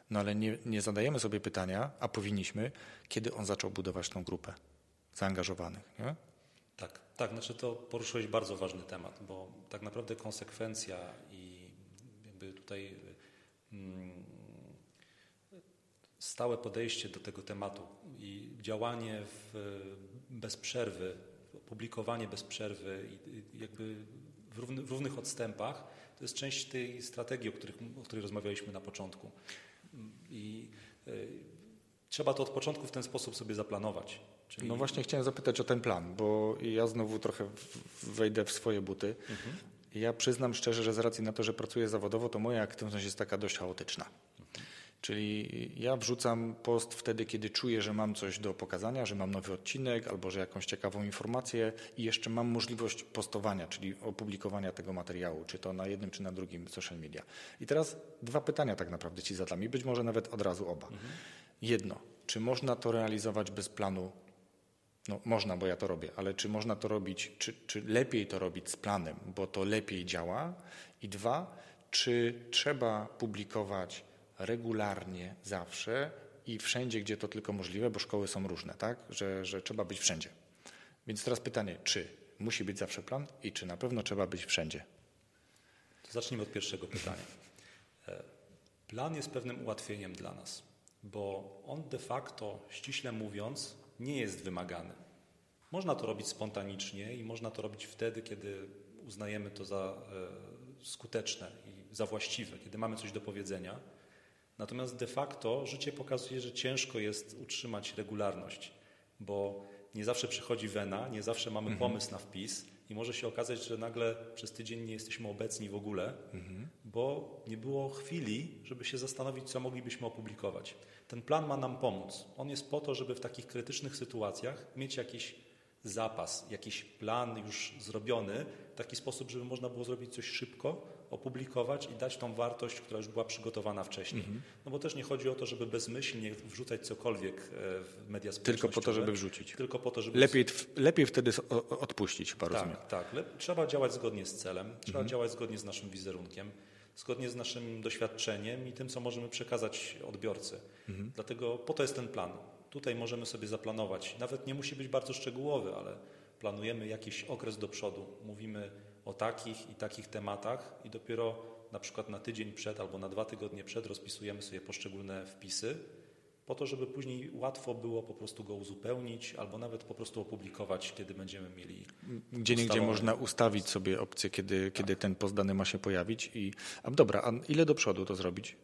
No ale nie, nie zadajemy sobie pytania, a powinniśmy, kiedy on zaczął budować tą grupę zaangażowanych. Nie? Tak, tak, znaczy to poruszyłeś bardzo ważny temat, bo tak naprawdę konsekwencja i jakby tutaj mm, stałe podejście do tego tematu i działanie w, bez przerwy, publikowanie bez przerwy i jakby w, równy, w równych odstępach, to jest część tej strategii, o, których, o której rozmawialiśmy na początku. I y, trzeba to od początku w ten sposób sobie zaplanować. Czyli... No właśnie chciałem zapytać o ten plan, bo ja znowu trochę wejdę w swoje buty. Mhm. Ja przyznam szczerze, że z racji na to, że pracuję zawodowo, to moja aktywność jest taka dość chaotyczna. Czyli ja wrzucam post wtedy, kiedy czuję, że mam coś do pokazania, że mam nowy odcinek albo że jakąś ciekawą informację i jeszcze mam możliwość postowania, czyli opublikowania tego materiału, czy to na jednym, czy na drugim social media. I teraz dwa pytania tak naprawdę Ci zadam i być może nawet od razu oba. Mhm. Jedno, czy można to realizować bez planu? No można, bo ja to robię, ale czy można to robić, czy, czy lepiej to robić z planem, bo to lepiej działa? I dwa, czy trzeba publikować regularnie, zawsze i wszędzie, gdzie to tylko możliwe, bo szkoły są różne, tak? Że, że trzeba być wszędzie. Więc teraz pytanie, czy musi być zawsze plan i czy na pewno trzeba być wszędzie? To zacznijmy od pierwszego pytania. E, plan jest pewnym ułatwieniem dla nas, bo on de facto, ściśle mówiąc, nie jest wymagany. Można to robić spontanicznie i można to robić wtedy, kiedy uznajemy to za e, skuteczne i za właściwe, kiedy mamy coś do powiedzenia Natomiast de facto życie pokazuje, że ciężko jest utrzymać regularność, bo nie zawsze przychodzi wena, nie zawsze mamy mhm. pomysł na wpis i może się okazać, że nagle przez tydzień nie jesteśmy obecni w ogóle, mhm. bo nie było chwili, żeby się zastanowić, co moglibyśmy opublikować. Ten plan ma nam pomóc. On jest po to, żeby w takich krytycznych sytuacjach mieć jakiś zapas, jakiś plan już zrobiony, w taki sposób, żeby można było zrobić coś szybko, opublikować i dać tą wartość, która już była przygotowana wcześniej. Mhm. No bo też nie chodzi o to, żeby bezmyślnie wrzucać cokolwiek e, w media społecznościowe. Tylko po to, żeby wrzucić. Tylko po to, żeby... Lepiej, lepiej wtedy odpuścić, chyba tak, rozumiem. Tak, trzeba działać zgodnie z celem, trzeba mhm. działać zgodnie z naszym wizerunkiem, zgodnie z naszym doświadczeniem i tym, co możemy przekazać odbiorcy. Mhm. Dlatego po to jest ten plan. Tutaj możemy sobie zaplanować. Nawet nie musi być bardzo szczegółowy, ale planujemy jakiś okres do przodu. Mówimy o takich i takich tematach i dopiero na przykład na tydzień przed albo na dwa tygodnie przed rozpisujemy sobie poszczególne wpisy, po to, żeby później łatwo było po prostu go uzupełnić albo nawet po prostu opublikować, kiedy będziemy mieli. Gdzie niegdzie można ustawić sobie opcję, kiedy, tak. kiedy ten post dany ma się pojawić. I, a dobra, a ile do przodu to zrobić?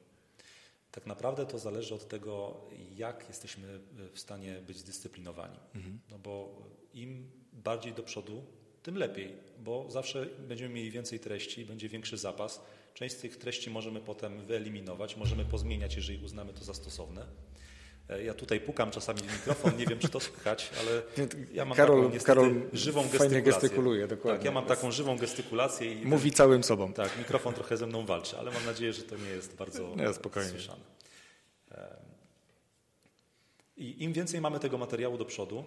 Tak naprawdę to zależy od tego, jak jesteśmy w stanie być zdyscyplinowani. Mhm. No bo im bardziej do przodu, tym lepiej, bo zawsze będziemy mieli więcej treści, będzie większy zapas. Część z tych treści możemy potem wyeliminować, możemy pozmieniać, jeżeli uznamy to za stosowne. E, ja tutaj pukam czasami w mikrofon, nie wiem czy to słychać, ale ja mam Karol, taką niestety Karol żywą gestykulację. gestykuluje, dokładnie. Tak, ja mam taką żywą gestykulację. I Mówi ten, całym sobą. Tak, mikrofon trochę ze mną walczy, ale mam nadzieję, że to nie jest bardzo nie, spokojnie. słyszane. I im więcej mamy tego materiału do przodu,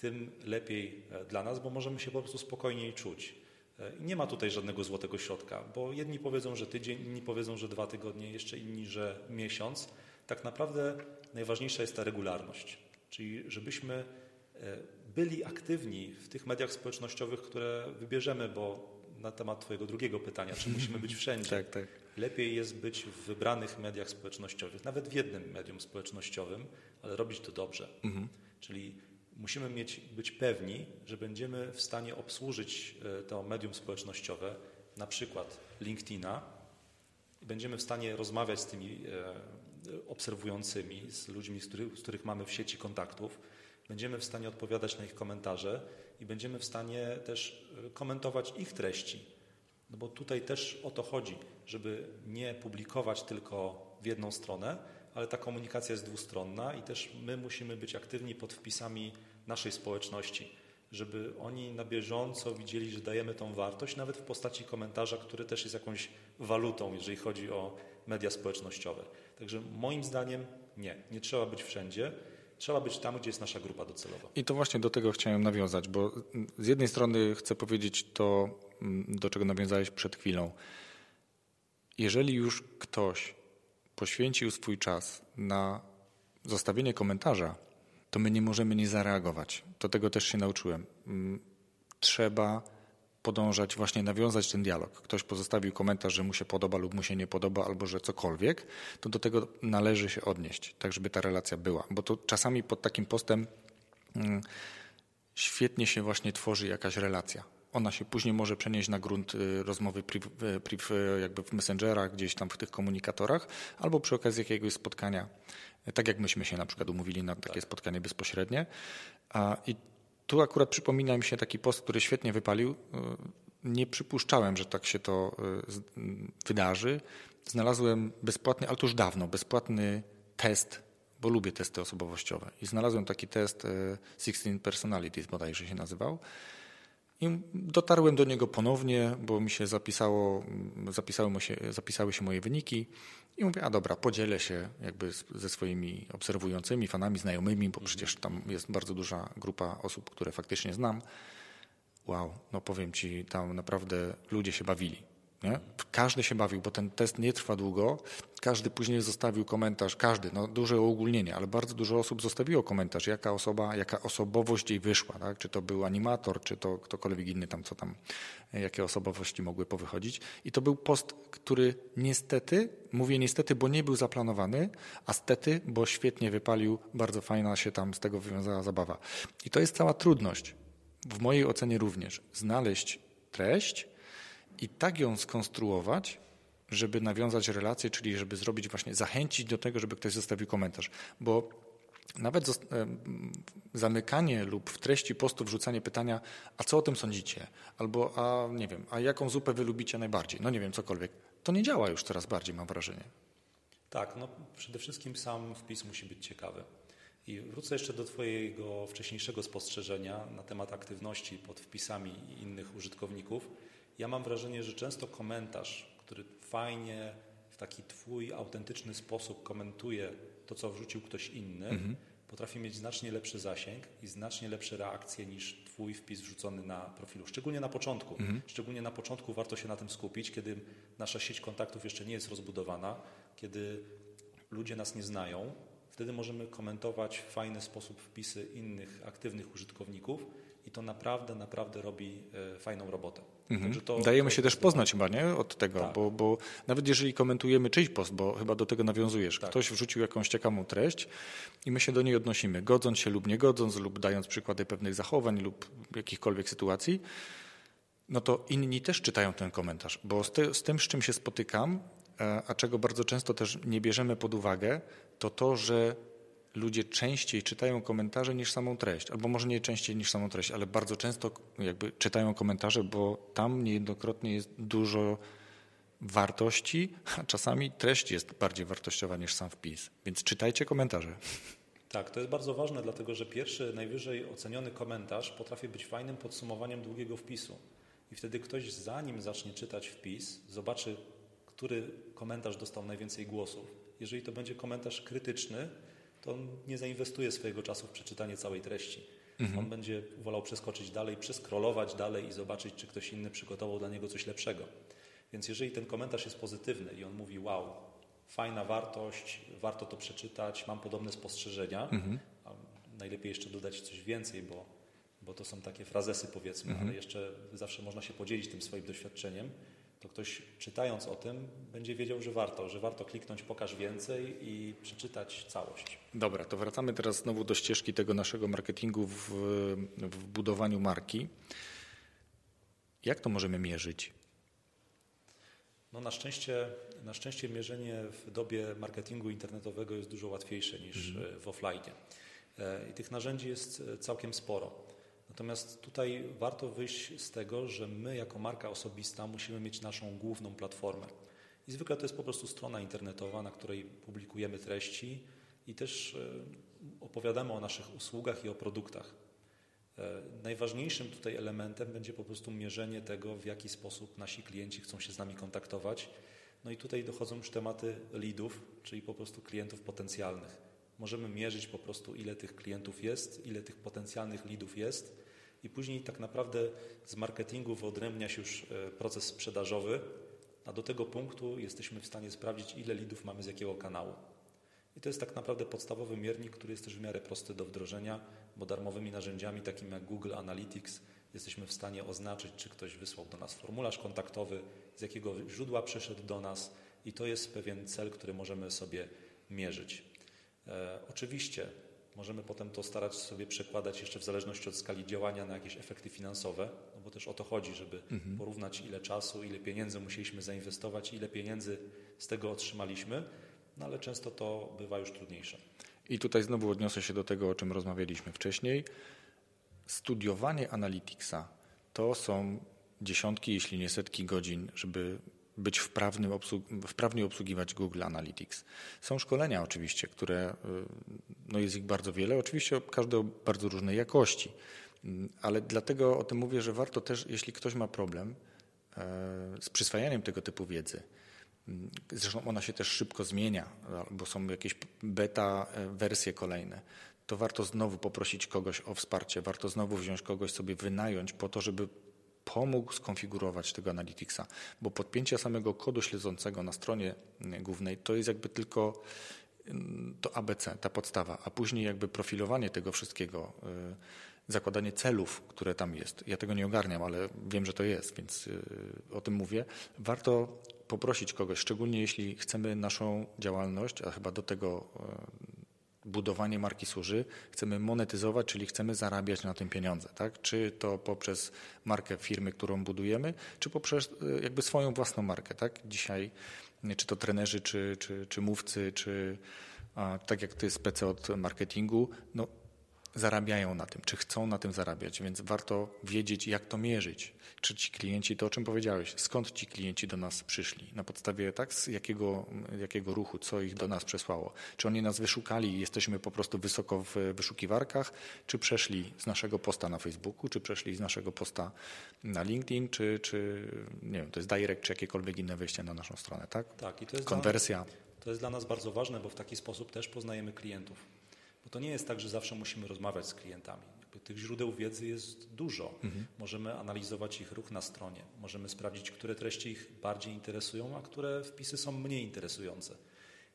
tym lepiej e, dla nas, bo możemy się po prostu spokojniej czuć. E, nie ma tutaj żadnego złotego środka, bo jedni powiedzą, że tydzień, inni powiedzą, że dwa tygodnie, jeszcze inni, że miesiąc. Tak naprawdę najważniejsza jest ta regularność, czyli żebyśmy e, byli aktywni w tych mediach społecznościowych, które wybierzemy, bo na temat Twojego drugiego pytania, czy musimy być wszędzie. tak, tak. Lepiej jest być w wybranych mediach społecznościowych, nawet w jednym medium społecznościowym, ale robić to dobrze. Mhm. Czyli musimy mieć, być pewni, że będziemy w stanie obsłużyć e, to medium społecznościowe, na przykład LinkedIna, będziemy w stanie rozmawiać z tymi e, obserwującymi, z ludźmi, z których, z których mamy w sieci kontaktów, będziemy w stanie odpowiadać na ich komentarze i będziemy w stanie też e, komentować ich treści. No bo tutaj też o to chodzi, żeby nie publikować tylko w jedną stronę, ale ta komunikacja jest dwustronna i też my musimy być aktywni pod wpisami naszej społeczności, żeby oni na bieżąco widzieli, że dajemy tą wartość, nawet w postaci komentarza, który też jest jakąś walutą, jeżeli chodzi o media społecznościowe. Także moim zdaniem nie, nie trzeba być wszędzie. Trzeba być tam, gdzie jest nasza grupa docelowa. I to właśnie do tego chciałem nawiązać, bo z jednej strony chcę powiedzieć to, do czego nawiązałeś przed chwilą. Jeżeli już ktoś poświęcił swój czas na zostawienie komentarza, to my nie możemy nie zareagować. Do tego też się nauczyłem. Mm, trzeba podążać, właśnie nawiązać ten dialog. Ktoś pozostawił komentarz, że mu się podoba lub mu się nie podoba, albo że cokolwiek, to do tego należy się odnieść, tak żeby ta relacja była. Bo to czasami pod takim postem mm, świetnie się właśnie tworzy jakaś relacja ona się później może przenieść na grunt y, rozmowy priv, y, priv, y, jakby w messengerach, gdzieś tam w tych komunikatorach, albo przy okazji jakiegoś spotkania, tak jak myśmy się na przykład umówili na takie tak. spotkanie bezpośrednie. I tu akurat przypomina mi się taki post, który świetnie wypalił. Nie przypuszczałem, że tak się to wydarzy. Znalazłem bezpłatny, ale to już dawno, bezpłatny test, bo lubię testy osobowościowe. I znalazłem taki test 16 Personalities bodajże się nazywał. I dotarłem do niego ponownie, bo mi się zapisało, zapisały, się, zapisały się moje wyniki i mówię, a dobra, podzielę się jakby ze swoimi obserwującymi, fanami, znajomymi, bo przecież tam jest bardzo duża grupa osób, które faktycznie znam. Wow, no powiem Ci, tam naprawdę ludzie się bawili. Nie? Każdy się bawił, bo ten test nie trwa długo. Każdy później zostawił komentarz, każdy, no duże uogólnienie, ale bardzo dużo osób zostawiło komentarz, jaka osoba, jaka osobowość jej wyszła, tak? czy to był animator, czy to ktokolwiek inny tam, co tam, jakie osobowości mogły powychodzić. I to był post, który niestety, mówię niestety, bo nie był zaplanowany, a stety, bo świetnie wypalił, bardzo fajna się tam z tego wywiązała zabawa. I to jest cała trudność, w mojej ocenie również, znaleźć treść, i tak ją skonstruować, żeby nawiązać relację, czyli żeby zrobić właśnie, zachęcić do tego, żeby ktoś zostawił komentarz. Bo nawet zamykanie lub w treści postu wrzucanie pytania, a co o tym sądzicie? Albo, a nie wiem, a jaką zupę wy lubicie najbardziej? No nie wiem, cokolwiek. To nie działa już coraz bardziej, mam wrażenie. Tak, no przede wszystkim sam wpis musi być ciekawy. I wrócę jeszcze do Twojego wcześniejszego spostrzeżenia na temat aktywności pod wpisami innych użytkowników. Ja mam wrażenie, że często komentarz, który fajnie, w taki Twój autentyczny sposób komentuje to, co wrzucił ktoś inny, mhm. potrafi mieć znacznie lepszy zasięg i znacznie lepsze reakcje niż Twój wpis wrzucony na profilu. Szczególnie na początku. Mhm. Szczególnie na początku warto się na tym skupić, kiedy nasza sieć kontaktów jeszcze nie jest rozbudowana, kiedy ludzie nas nie znają. Wtedy możemy komentować w fajny sposób wpisy innych aktywnych użytkowników i to naprawdę, naprawdę robi e, fajną robotę. Mhm. To, Dajemy to się też poznać chyba, nie? Od tego, tak. bo, bo nawet jeżeli komentujemy czyjś post, bo chyba do tego nawiązujesz, tak. ktoś wrzucił jakąś ciekawą treść i my się do niej odnosimy, godząc się lub nie godząc, lub dając przykłady pewnych zachowań lub jakichkolwiek sytuacji, no to inni też czytają ten komentarz, bo z, z tym, z czym się spotykam, e, a czego bardzo często też nie bierzemy pod uwagę, to to, że ludzie częściej czytają komentarze niż samą treść, albo może nie częściej niż samą treść, ale bardzo często jakby czytają komentarze, bo tam niejednokrotnie jest dużo wartości, a czasami treść jest bardziej wartościowa niż sam wpis. Więc czytajcie komentarze. Tak, to jest bardzo ważne, dlatego że pierwszy, najwyżej oceniony komentarz potrafi być fajnym podsumowaniem długiego wpisu. I wtedy ktoś, zanim zacznie czytać wpis, zobaczy, który komentarz dostał najwięcej głosów. Jeżeli to będzie komentarz krytyczny, to on nie zainwestuje swojego czasu w przeczytanie całej treści. Mhm. On będzie wolał przeskoczyć dalej, przeskrolować dalej i zobaczyć, czy ktoś inny przygotował dla niego coś lepszego. Więc jeżeli ten komentarz jest pozytywny i on mówi, wow, fajna wartość, warto to przeczytać, mam podobne spostrzeżenia, mhm. a najlepiej jeszcze dodać coś więcej, bo, bo to są takie frazesy powiedzmy, mhm. ale jeszcze zawsze można się podzielić tym swoim doświadczeniem, to ktoś czytając o tym będzie wiedział, że warto, że warto kliknąć pokaż więcej i przeczytać całość. Dobra, to wracamy teraz znowu do ścieżki tego naszego marketingu w, w budowaniu marki. Jak to możemy mierzyć? No na szczęście, na szczęście mierzenie w dobie marketingu internetowego jest dużo łatwiejsze niż mhm. w offline. E, I tych narzędzi jest całkiem sporo. Natomiast tutaj warto wyjść z tego, że my jako marka osobista musimy mieć naszą główną platformę. I zwykle to jest po prostu strona internetowa, na której publikujemy treści i też e, opowiadamy o naszych usługach i o produktach. E, najważniejszym tutaj elementem będzie po prostu mierzenie tego, w jaki sposób nasi klienci chcą się z nami kontaktować. No i tutaj dochodzą już tematy leadów, czyli po prostu klientów potencjalnych. Możemy mierzyć po prostu, ile tych klientów jest, ile tych potencjalnych leadów jest i później tak naprawdę z marketingu wyodrębnia się już e, proces sprzedażowy, a do tego punktu jesteśmy w stanie sprawdzić, ile lidów mamy z jakiego kanału. I to jest tak naprawdę podstawowy miernik, który jest też w miarę prosty do wdrożenia, bo darmowymi narzędziami takimi jak Google Analytics jesteśmy w stanie oznaczyć, czy ktoś wysłał do nas formularz kontaktowy, z jakiego źródła przyszedł do nas i to jest pewien cel, który możemy sobie mierzyć. E, oczywiście Możemy potem to starać sobie przekładać jeszcze w zależności od skali działania na jakieś efekty finansowe, no bo też o to chodzi, żeby mhm. porównać ile czasu, ile pieniędzy musieliśmy zainwestować, ile pieniędzy z tego otrzymaliśmy, no ale często to bywa już trudniejsze. I tutaj znowu odniosę się do tego, o czym rozmawialiśmy wcześniej. Studiowanie Analyticsa to są dziesiątki, jeśli nie setki godzin, żeby być wprawnym, obsług, wprawnie obsługiwać Google Analytics. Są szkolenia oczywiście, które, y, no jest ich bardzo wiele, oczywiście każde o bardzo różnej jakości, mm, ale dlatego o tym mówię, że warto też, jeśli ktoś ma problem e, z przyswajaniem tego typu wiedzy, mm, zresztą ona się też szybko zmienia, bo są jakieś beta e, wersje kolejne, to warto znowu poprosić kogoś o wsparcie, warto znowu wziąć kogoś sobie wynająć po to, żeby pomógł skonfigurować tego Analyticsa, bo podpięcie samego kodu śledzącego na stronie mm, głównej to jest jakby tylko mm, to ABC, ta podstawa, a później jakby profilowanie tego wszystkiego, y, zakładanie celów, które tam jest. Ja tego nie ogarniam, ale wiem, że to jest, więc y, o tym mówię. Warto poprosić kogoś, szczególnie jeśli chcemy naszą działalność, a chyba do tego y, budowanie marki służy, chcemy monetyzować, czyli chcemy zarabiać na tym pieniądze, tak? Czy to poprzez markę firmy, którą budujemy, czy poprzez e, jakby swoją własną markę, tak? Dzisiaj, czy to trenerzy, czy, czy, czy mówcy, czy a, tak jak ty spece od marketingu, no zarabiają na tym, czy chcą na tym zarabiać, więc warto wiedzieć, jak to mierzyć. Czy ci klienci, to o czym powiedziałeś, skąd ci klienci do nas przyszli? Na podstawie tak, z jakiego, jakiego ruchu, co ich do nas przesłało? Czy oni nas wyszukali i jesteśmy po prostu wysoko w wyszukiwarkach, czy przeszli z naszego posta na Facebooku, czy przeszli z naszego posta na LinkedIn, czy, czy nie wiem, to jest direct, czy jakiekolwiek inne wejście na naszą stronę, tak? Tak, i to jest konwersja. Dla, to jest dla nas bardzo ważne, bo w taki sposób też poznajemy klientów. Bo to nie jest tak, że zawsze musimy rozmawiać z klientami. Tych źródeł wiedzy jest dużo. Mhm. Możemy analizować ich ruch na stronie, możemy sprawdzić, które treści ich bardziej interesują, a które wpisy są mniej interesujące.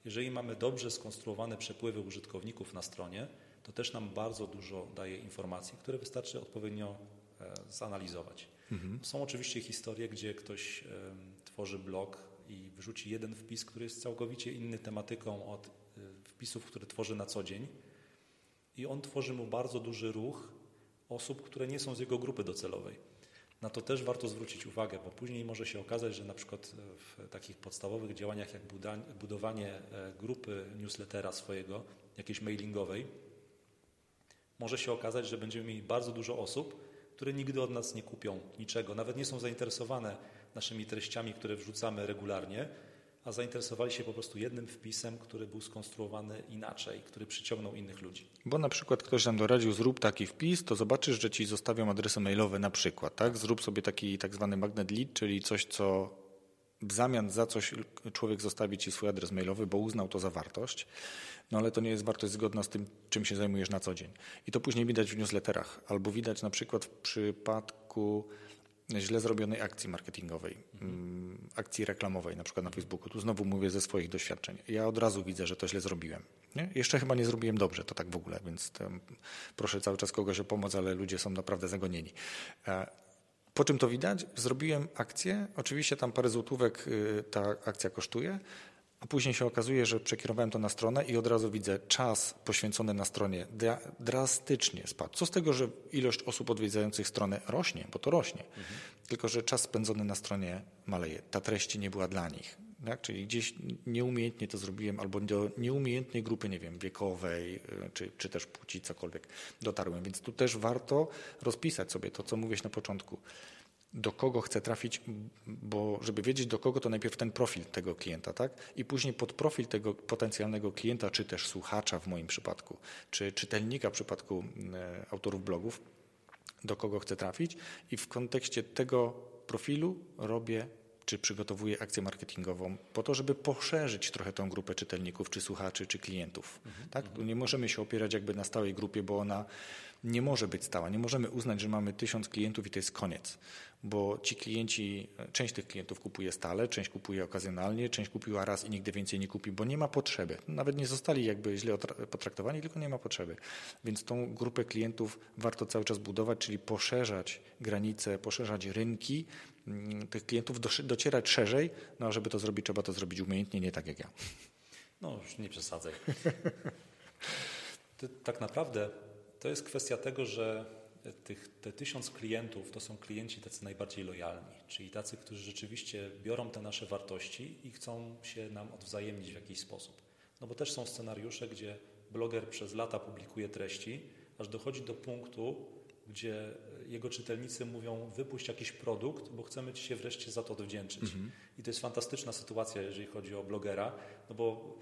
Jeżeli mamy dobrze skonstruowane przepływy użytkowników na stronie, to też nam bardzo dużo daje informacji, które wystarczy odpowiednio e, zanalizować. Mhm. Są oczywiście historie, gdzie ktoś tworzy blog i wrzuci jeden wpis, który jest całkowicie inny tematyką od e, wpisów, które tworzy na co dzień. I on tworzy mu bardzo duży ruch osób, które nie są z jego grupy docelowej. Na to też warto zwrócić uwagę, bo później może się okazać, że na przykład w takich podstawowych działaniach jak budowanie e, grupy newslettera swojego, jakiejś mailingowej, może się okazać, że będziemy mieli bardzo dużo osób, które nigdy od nas nie kupią niczego, nawet nie są zainteresowane naszymi treściami, które wrzucamy regularnie, a zainteresowali się po prostu jednym wpisem, który był skonstruowany inaczej, który przyciągnął innych ludzi. Bo na przykład ktoś nam doradził, zrób taki wpis, to zobaczysz, że ci zostawią adresy mailowe na przykład, tak? Zrób sobie taki tak zwany magnet lead, czyli coś, co w zamian za coś człowiek zostawi ci swój adres mailowy, bo uznał to za wartość, no ale to nie jest wartość zgodna z tym, czym się zajmujesz na co dzień. I to później widać w newsletterach, albo widać na przykład w przypadku źle zrobionej akcji marketingowej, mhm. akcji reklamowej, na przykład na Facebooku. Tu znowu mówię ze swoich doświadczeń. Ja od razu widzę, że to źle zrobiłem. Nie? Jeszcze chyba nie zrobiłem dobrze, to tak w ogóle, więc proszę cały czas kogoś o pomoc, ale ludzie są naprawdę zagonieni. E, po czym to widać? Zrobiłem akcję, oczywiście tam parę złotówek y, ta akcja kosztuje, a później się okazuje, że przekierowałem to na stronę i od razu widzę czas poświęcony na stronie drastycznie spadł. Co z tego, że ilość osób odwiedzających stronę rośnie, bo to rośnie, mhm. tylko że czas spędzony na stronie maleje. Ta treść nie była dla nich. Tak? Czyli gdzieś nieumiejętnie to zrobiłem, albo do nieumiejętnej grupy, nie wiem, wiekowej, y, czy, czy też płci, cokolwiek dotarłem. Więc tu też warto rozpisać sobie to, co mówiłeś na początku do kogo chcę trafić, bo żeby wiedzieć do kogo, to najpierw ten profil tego klienta, tak? I później pod profil tego potencjalnego klienta, czy też słuchacza w moim przypadku, czy czytelnika w przypadku e, autorów blogów, do kogo chcę trafić i w kontekście tego profilu robię czy przygotowuję akcję marketingową po to, żeby poszerzyć trochę tą grupę czytelników, czy słuchaczy, czy klientów. Mhm, tak? Tu nie możemy się opierać jakby na stałej grupie, bo ona nie może być stała. Nie możemy uznać, że mamy tysiąc klientów i to jest koniec, bo ci klienci, część tych klientów kupuje stale, część kupuje okazjonalnie, część kupiła raz i nigdy więcej nie kupi, bo nie ma potrzeby. Nawet nie zostali jakby źle potraktowani, tylko nie ma potrzeby. Więc tą grupę klientów warto cały czas budować, czyli poszerzać granice, poszerzać rynki mm, tych klientów, docierać szerzej, no a żeby to zrobić, trzeba to zrobić umiejętnie, nie tak jak ja. No już nie przesadzaj. tak naprawdę to jest kwestia tego, że tych, te tysiąc klientów to są klienci tacy najbardziej lojalni, czyli tacy, którzy rzeczywiście biorą te nasze wartości i chcą się nam odwzajemnić w jakiś sposób. No bo też są scenariusze, gdzie bloger przez lata publikuje treści, aż dochodzi do punktu, gdzie jego czytelnicy mówią: wypuść jakiś produkt, bo chcemy Ci się wreszcie za to odwdzięczyć. Mhm. I to jest fantastyczna sytuacja, jeżeli chodzi o blogera, no bo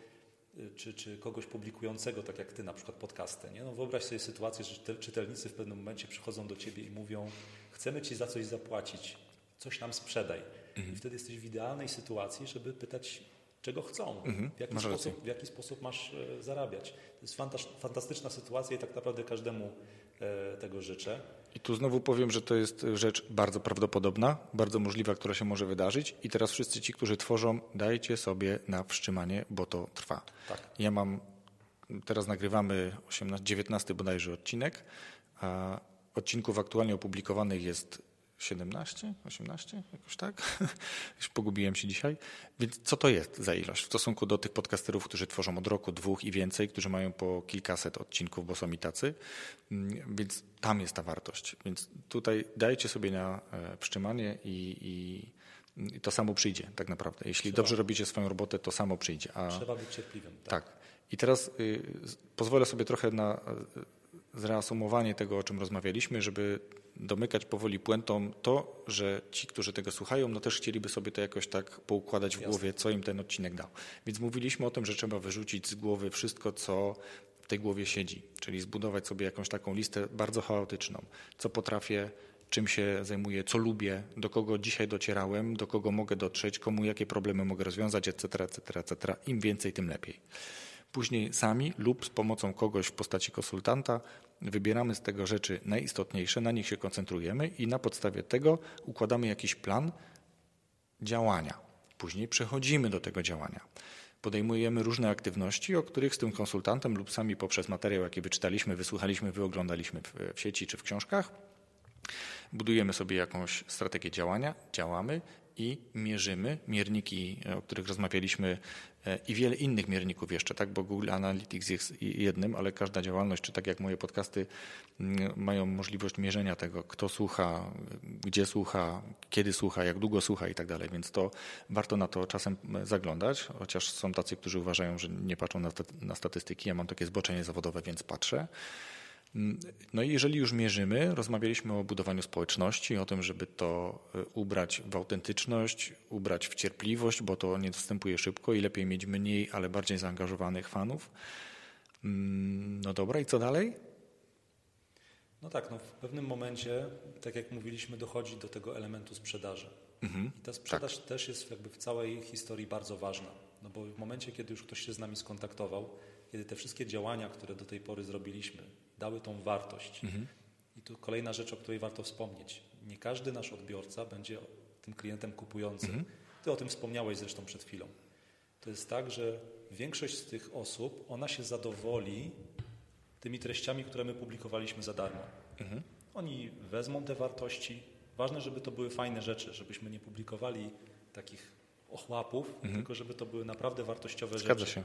czy, czy kogoś publikującego, tak jak ty, na przykład podcasty. Nie? No wyobraź sobie sytuację, że czytelnicy w pewnym momencie przychodzą do ciebie i mówią: Chcemy ci za coś zapłacić, coś nam sprzedaj. Mhm. I wtedy jesteś w idealnej sytuacji, żeby pytać, czego chcą, mhm. w, jaki sposób, w, jaki sposób, masz e, zarabiać. To jest fantastyczna sytuacja i tak naprawdę każdemu e, tego życzę. I tu znowu powiem, że to jest rzecz bardzo prawdopodobna, bardzo możliwa, która się może wydarzyć. I teraz wszyscy ci, którzy tworzą, dajcie sobie na wstrzymanie, bo to trwa. Tak. Ja mam, teraz nagrywamy 18, 19 bodajże odcinek, a odcinków aktualnie opublikowanych jest 17, 18, jakoś tak. Już pogubiłem się dzisiaj. Więc co to jest za ilość w stosunku do tych podcasterów, którzy tworzą od roku, dwóch i więcej, którzy mają po kilkaset odcinków, bo są i tacy. Mm, więc tam jest ta wartość. Więc tutaj dajcie sobie na e, wstrzymanie i, i, i to samo przyjdzie tak naprawdę. Jeśli Trzeba. dobrze robicie swoją robotę, to samo przyjdzie. A, Trzeba być cierpliwym. Tak. tak. I teraz y, pozwolę sobie trochę na zreasumowanie tego, o czym rozmawialiśmy, żeby domykać powoli puentą to, że ci, którzy tego słuchają, no też chcieliby sobie to jakoś tak poukładać w Jasne. głowie, co im ten odcinek dał. Więc mówiliśmy o tym, że trzeba wyrzucić z głowy wszystko, co w tej głowie siedzi, czyli zbudować sobie jakąś taką listę bardzo chaotyczną, co potrafię, czym się zajmuję, co lubię, do kogo dzisiaj docierałem, do kogo mogę dotrzeć, komu jakie problemy mogę rozwiązać, etc., etc., etc. Im więcej, tym lepiej. Później sami lub z pomocą kogoś w postaci konsultanta wybieramy z tego rzeczy najistotniejsze, na nich się koncentrujemy i na podstawie tego układamy jakiś plan działania. Później przechodzimy do tego działania. podejmujemy różne aktywności, o których z tym konsultantem lub sami poprzez materiał, jaki wyczytaliśmy, wysłuchaliśmy, wyoglądaliśmy w, sieci czy w książkach, budujemy sobie jakąś strategię działania, działamy i mierzymy mierniki, o których rozmawialiśmy e, i wiele innych mierników jeszcze, tak, bo Google Analytics jest jednym, ale każda działalność, czy tak jak moje podcasty mają możliwość mierzenia tego, kto słucha, gdzie słucha, kiedy słucha, jak długo słucha i tak dalej, więc to warto na to czasem zaglądać, chociaż są tacy, którzy uważają, że nie patrzą na, na statystyki, ja mam takie zboczenie zawodowe, więc patrzę. No i jeżeli już mierzymy, rozmawialiśmy o budowaniu społeczności, o tym, żeby to e, ubrać w autentyczność, ubrać w cierpliwość, bo to nie dostępuje szybko i lepiej mieć mniej, ale bardziej zaangażowanych fanów. Mm, no dobra, i co dalej? No tak, no w pewnym momencie, tak jak mówiliśmy, dochodzi do tego elementu sprzedaży. Mhm, I ta sprzedaż tak. też jest jakby w całej historii bardzo ważna. No bo w momencie, kiedy już ktoś się z nami skontaktował, kiedy te wszystkie działania, które do tej pory zrobiliśmy, dały tą wartość. Mhm. I tu kolejna rzecz, o której warto wspomnieć. Nie każdy nasz odbiorca będzie tym klientem kupującym. Mhm. Ty o tym wspomniałeś zresztą przed chwilą. To jest tak, że większość z tych osób, ona się zadowoli tymi treściami, które my publikowaliśmy za darmo. Mhm. Oni wezmą te wartości. Ważne, żeby to były fajne rzeczy, żebyśmy nie publikowali takich ochłapów, mhm. tylko żeby to były naprawdę wartościowe Zgadza rzeczy. Się.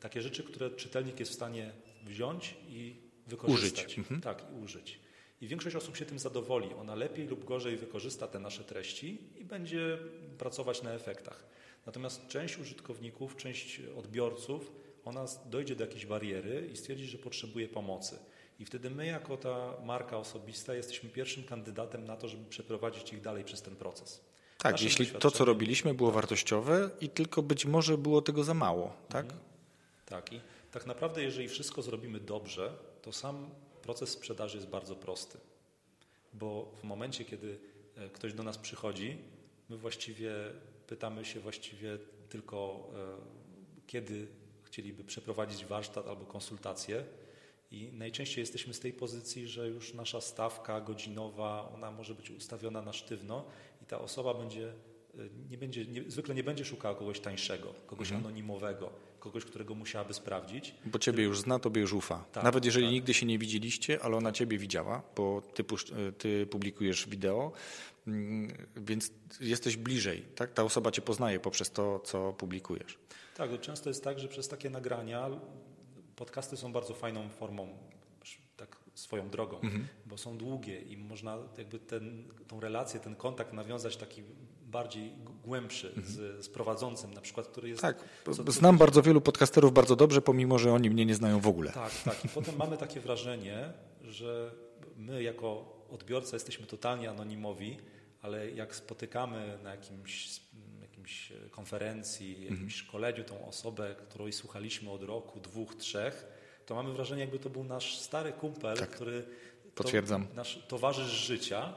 Takie rzeczy, które czytelnik jest w stanie wziąć i wykorzystać. Użyć. Mhm. Tak, i użyć. I większość osób się tym zadowoli. Ona lepiej lub gorzej wykorzysta te nasze treści i będzie pracować na efektach. Natomiast część użytkowników, część odbiorców, ona dojdzie do jakiejś bariery i stwierdzi, że potrzebuje pomocy. I wtedy my, jako ta marka osobista, jesteśmy pierwszym kandydatem na to, żeby przeprowadzić ich dalej przez ten proces. Tak, Naszym jeśli to, co robiliśmy, było wartościowe i tylko być może było tego za mało, tak? Mhm. Tak, i tak naprawdę, jeżeli wszystko zrobimy dobrze, to sam proces sprzedaży jest bardzo prosty. Bo w momencie, kiedy e, ktoś do nas przychodzi, my właściwie pytamy się właściwie tylko, e, kiedy chcieliby przeprowadzić warsztat albo konsultację. I najczęściej jesteśmy z tej pozycji, że już nasza stawka godzinowa, ona może być ustawiona na sztywno i ta osoba będzie, e, nie będzie nie, zwykle nie będzie szukała kogoś tańszego, kogoś mhm. anonimowego kogoś, którego musiałaby sprawdzić. Bo ciebie już zna, tobie już ufa. Tak, Nawet jeżeli tak. nigdy się nie widzieliście, ale ona ciebie widziała, bo ty, ty publikujesz wideo, mm, więc jesteś bliżej. Tak? Ta osoba cię poznaje poprzez to, co publikujesz. Tak, często jest tak, że przez takie nagrania podcasty są bardzo fajną formą tak swoją drogą, mhm. bo są długie i można jakby ten, tą relację, ten kontakt nawiązać taki bardziej głębszy mhm. z, z, prowadzącym na przykład, który jest... Tak, co, znam bardzo wielu podcasterów bardzo dobrze, pomimo, że oni mnie nie znają w ogóle. Tak, tak. I potem mamy takie wrażenie, że my jako odbiorca jesteśmy totalnie anonimowi, ale jak spotykamy na jakimś, jakimś konferencji, jakimś mhm. szkoleniu tą osobę, której słuchaliśmy od roku, dwóch, trzech, to mamy wrażenie, jakby to był nasz stary kumpel, tak, który... Potwierdzam. To, nasz towarzysz życia,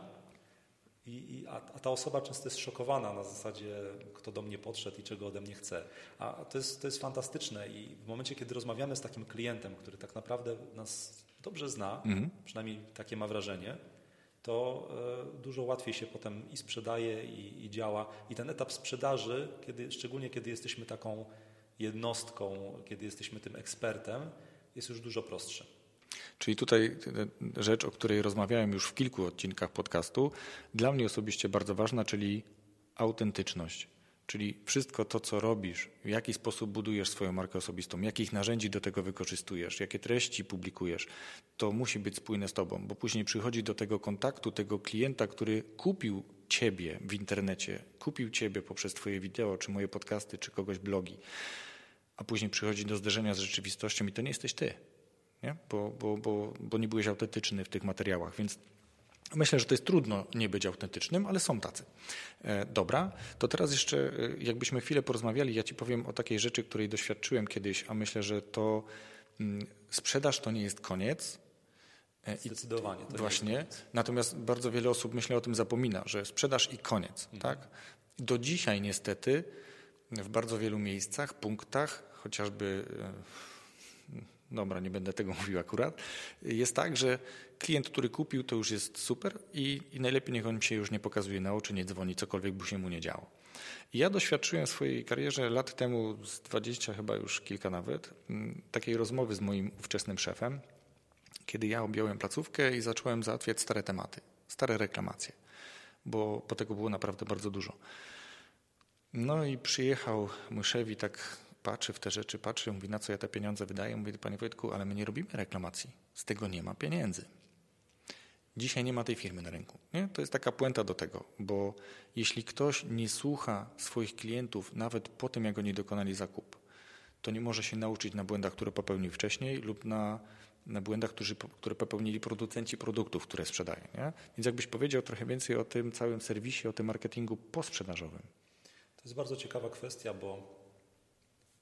i, i, a, ta osoba często jest szokowana na zasadzie, kto do mnie podszedł i czego ode mnie chce. A to jest, to jest fantastyczne i w momencie, kiedy rozmawiamy z takim klientem, który tak naprawdę nas dobrze zna, mhm. przynajmniej takie ma wrażenie, to e, dużo łatwiej się potem i sprzedaje, i, i, działa. I ten etap sprzedaży, kiedy, szczególnie kiedy jesteśmy taką jednostką, kiedy jesteśmy tym ekspertem, jest już dużo prostszy. Czyli tutaj rzecz, o której rozmawiałem już w kilku odcinkach podcastu, dla mnie osobiście bardzo ważna, czyli autentyczność. Czyli wszystko to, co robisz, w jaki sposób budujesz swoją markę osobistą, jakich narzędzi do tego wykorzystujesz, jakie treści publikujesz, to musi być spójne z tobą, bo później przychodzi do tego kontaktu tego klienta, który kupił ciebie w internecie, kupił ciebie poprzez twoje wideo, czy moje podcasty, czy kogoś blogi, a później przychodzi do zderzenia z rzeczywistością i to nie jesteś ty nie? Bo, bo, bo, bo nie byłeś autentyczny w tych materiałach, więc Myślę, że to jest trudno nie być autentycznym, ale są tacy. E, dobra, to teraz jeszcze e, jakbyśmy chwilę porozmawiali, ja Ci powiem o takiej rzeczy, której doświadczyłem kiedyś, a myślę, że to mm, sprzedaż to nie jest koniec. E, Zdecydowanie. To właśnie. Natomiast bardzo wiele osób myślę o tym zapomina, że sprzedaż i koniec. Mhm. Tak? Do dzisiaj niestety w bardzo wielu miejscach, punktach, chociażby dobra, nie będę tego mówił akurat, jest tak, że klient, który kupił, to już jest super i, i najlepiej niech on się już nie pokazuje na oczy, nie dzwoni, cokolwiek by się mu nie działo. I ja doświadczyłem w swojej karierze lat temu, z 20 chyba już kilka nawet, mm, takiej rozmowy z moim ówczesnym szefem, kiedy ja objąłem placówkę i zacząłem załatwiać stare tematy, stare reklamacje, bo, bo tego było naprawdę bardzo dużo. No i przyjechał mój szef i tak patrzy w te rzeczy, patrzy, mówi na co ja te pieniądze wydaję. Mówi, panie Wojtku, ale my nie robimy reklamacji. Z tego nie ma pieniędzy. Dzisiaj nie ma tej firmy na rynku. Nie? To jest taka puenta do tego, bo jeśli ktoś nie słucha swoich klientów nawet po tym, jak oni dokonali zakup, to nie może się nauczyć na błędach, które popełnił wcześniej lub na, na błędach, którzy, które popełnili producenci produktów, które sprzedają. Nie? Więc jakbyś powiedział trochę więcej o tym całym serwisie, o tym marketingu posprzedażowym. To jest bardzo ciekawa kwestia, bo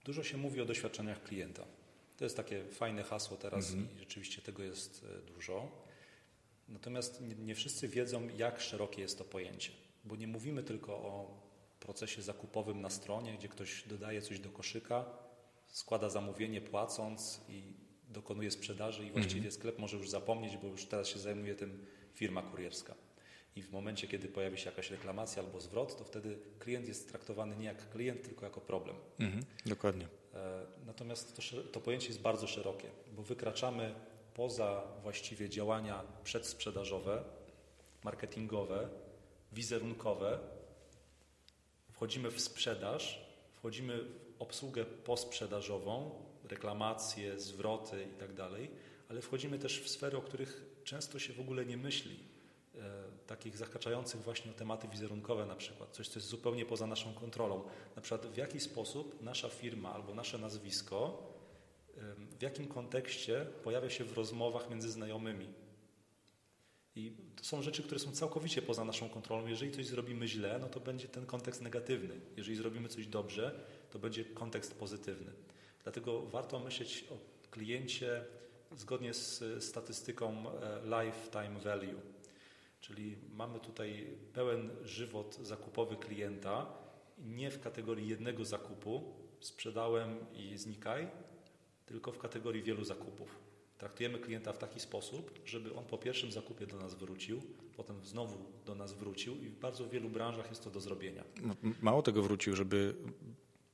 dużo się mówi o doświadczeniach klienta. To jest takie fajne hasło teraz -hmm. i rzeczywiście tego jest e, dużo. Natomiast nie, nie wszyscy wiedzą, jak szerokie jest to pojęcie, bo nie mówimy tylko o procesie zakupowym na stronie, gdzie ktoś dodaje coś do koszyka, składa zamówienie płacąc i dokonuje sprzedaży i właściwie mhm. sklep może już zapomnieć, bo już teraz się zajmuje tym firma kurierska. I w momencie, kiedy pojawi się jakaś reklamacja albo zwrot, to wtedy klient jest traktowany nie jak klient, tylko jako problem. Mhm, dokładnie. E, natomiast to, to pojęcie jest bardzo szerokie, bo wykraczamy poza właściwie działania przedsprzedażowe, marketingowe, wizerunkowe, wchodzimy w sprzedaż, wchodzimy w obsługę posprzedażową, reklamacje, zwroty itd., tak ale wchodzimy też w sfery, o których często się w ogóle nie myśli, takich zahaczających właśnie o tematy wizerunkowe na przykład, coś, co jest zupełnie poza naszą kontrolą. Na przykład w jaki sposób nasza firma albo nasze nazwisko w jakim kontekście pojawia się w rozmowach między znajomymi. I to są rzeczy, które są całkowicie poza naszą kontrolą. Jeżeli coś zrobimy źle, no to będzie ten kontekst negatywny. Jeżeli zrobimy coś dobrze, to będzie kontekst pozytywny. Dlatego warto myśleć o kliencie zgodnie z statystyką e, lifetime value. Czyli mamy tutaj pełen żywot zakupowy klienta, nie w kategorii jednego zakupu, sprzedałem i znikaj, tylko w kategorii wielu zakupów. Traktujemy klienta w taki sposób, żeby on po pierwszym zakupie do nas wrócił, potem znowu do nas wrócił i w bardzo wielu branżach jest to do zrobienia. Mało tego wrócił, żeby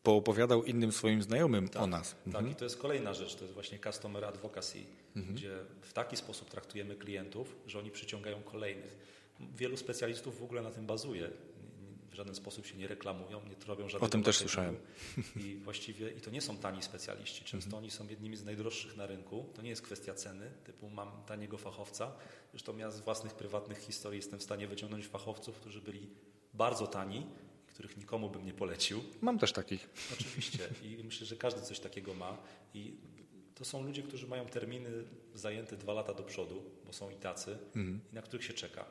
poopowiadał innym swoim znajomym tak, o nas. Tak, mhm. i to jest kolejna rzecz, to jest właśnie customer advocacy, mhm. gdzie w taki sposób traktujemy klientów, że oni przyciągają kolejnych. Wielu specjalistów w ogóle na tym bazuje w żaden sposób się nie reklamują, nie robią żadnego O tym też słyszałem. I właściwie, i to nie są tani specjaliści, często mhm. oni są jednymi z najdroższych na rynku. To nie jest kwestia ceny, typu mam taniego fachowca. Zresztą ja z własnych prywatnych historii jestem w stanie wyciągnąć fachowców, którzy byli bardzo tani, których nikomu bym nie polecił. Mam też takich. Oczywiście i myślę, że każdy coś takiego ma i to są ludzie, którzy mają terminy zajęte dwa lata do przodu, bo są i tacy, mhm. i na których się czeka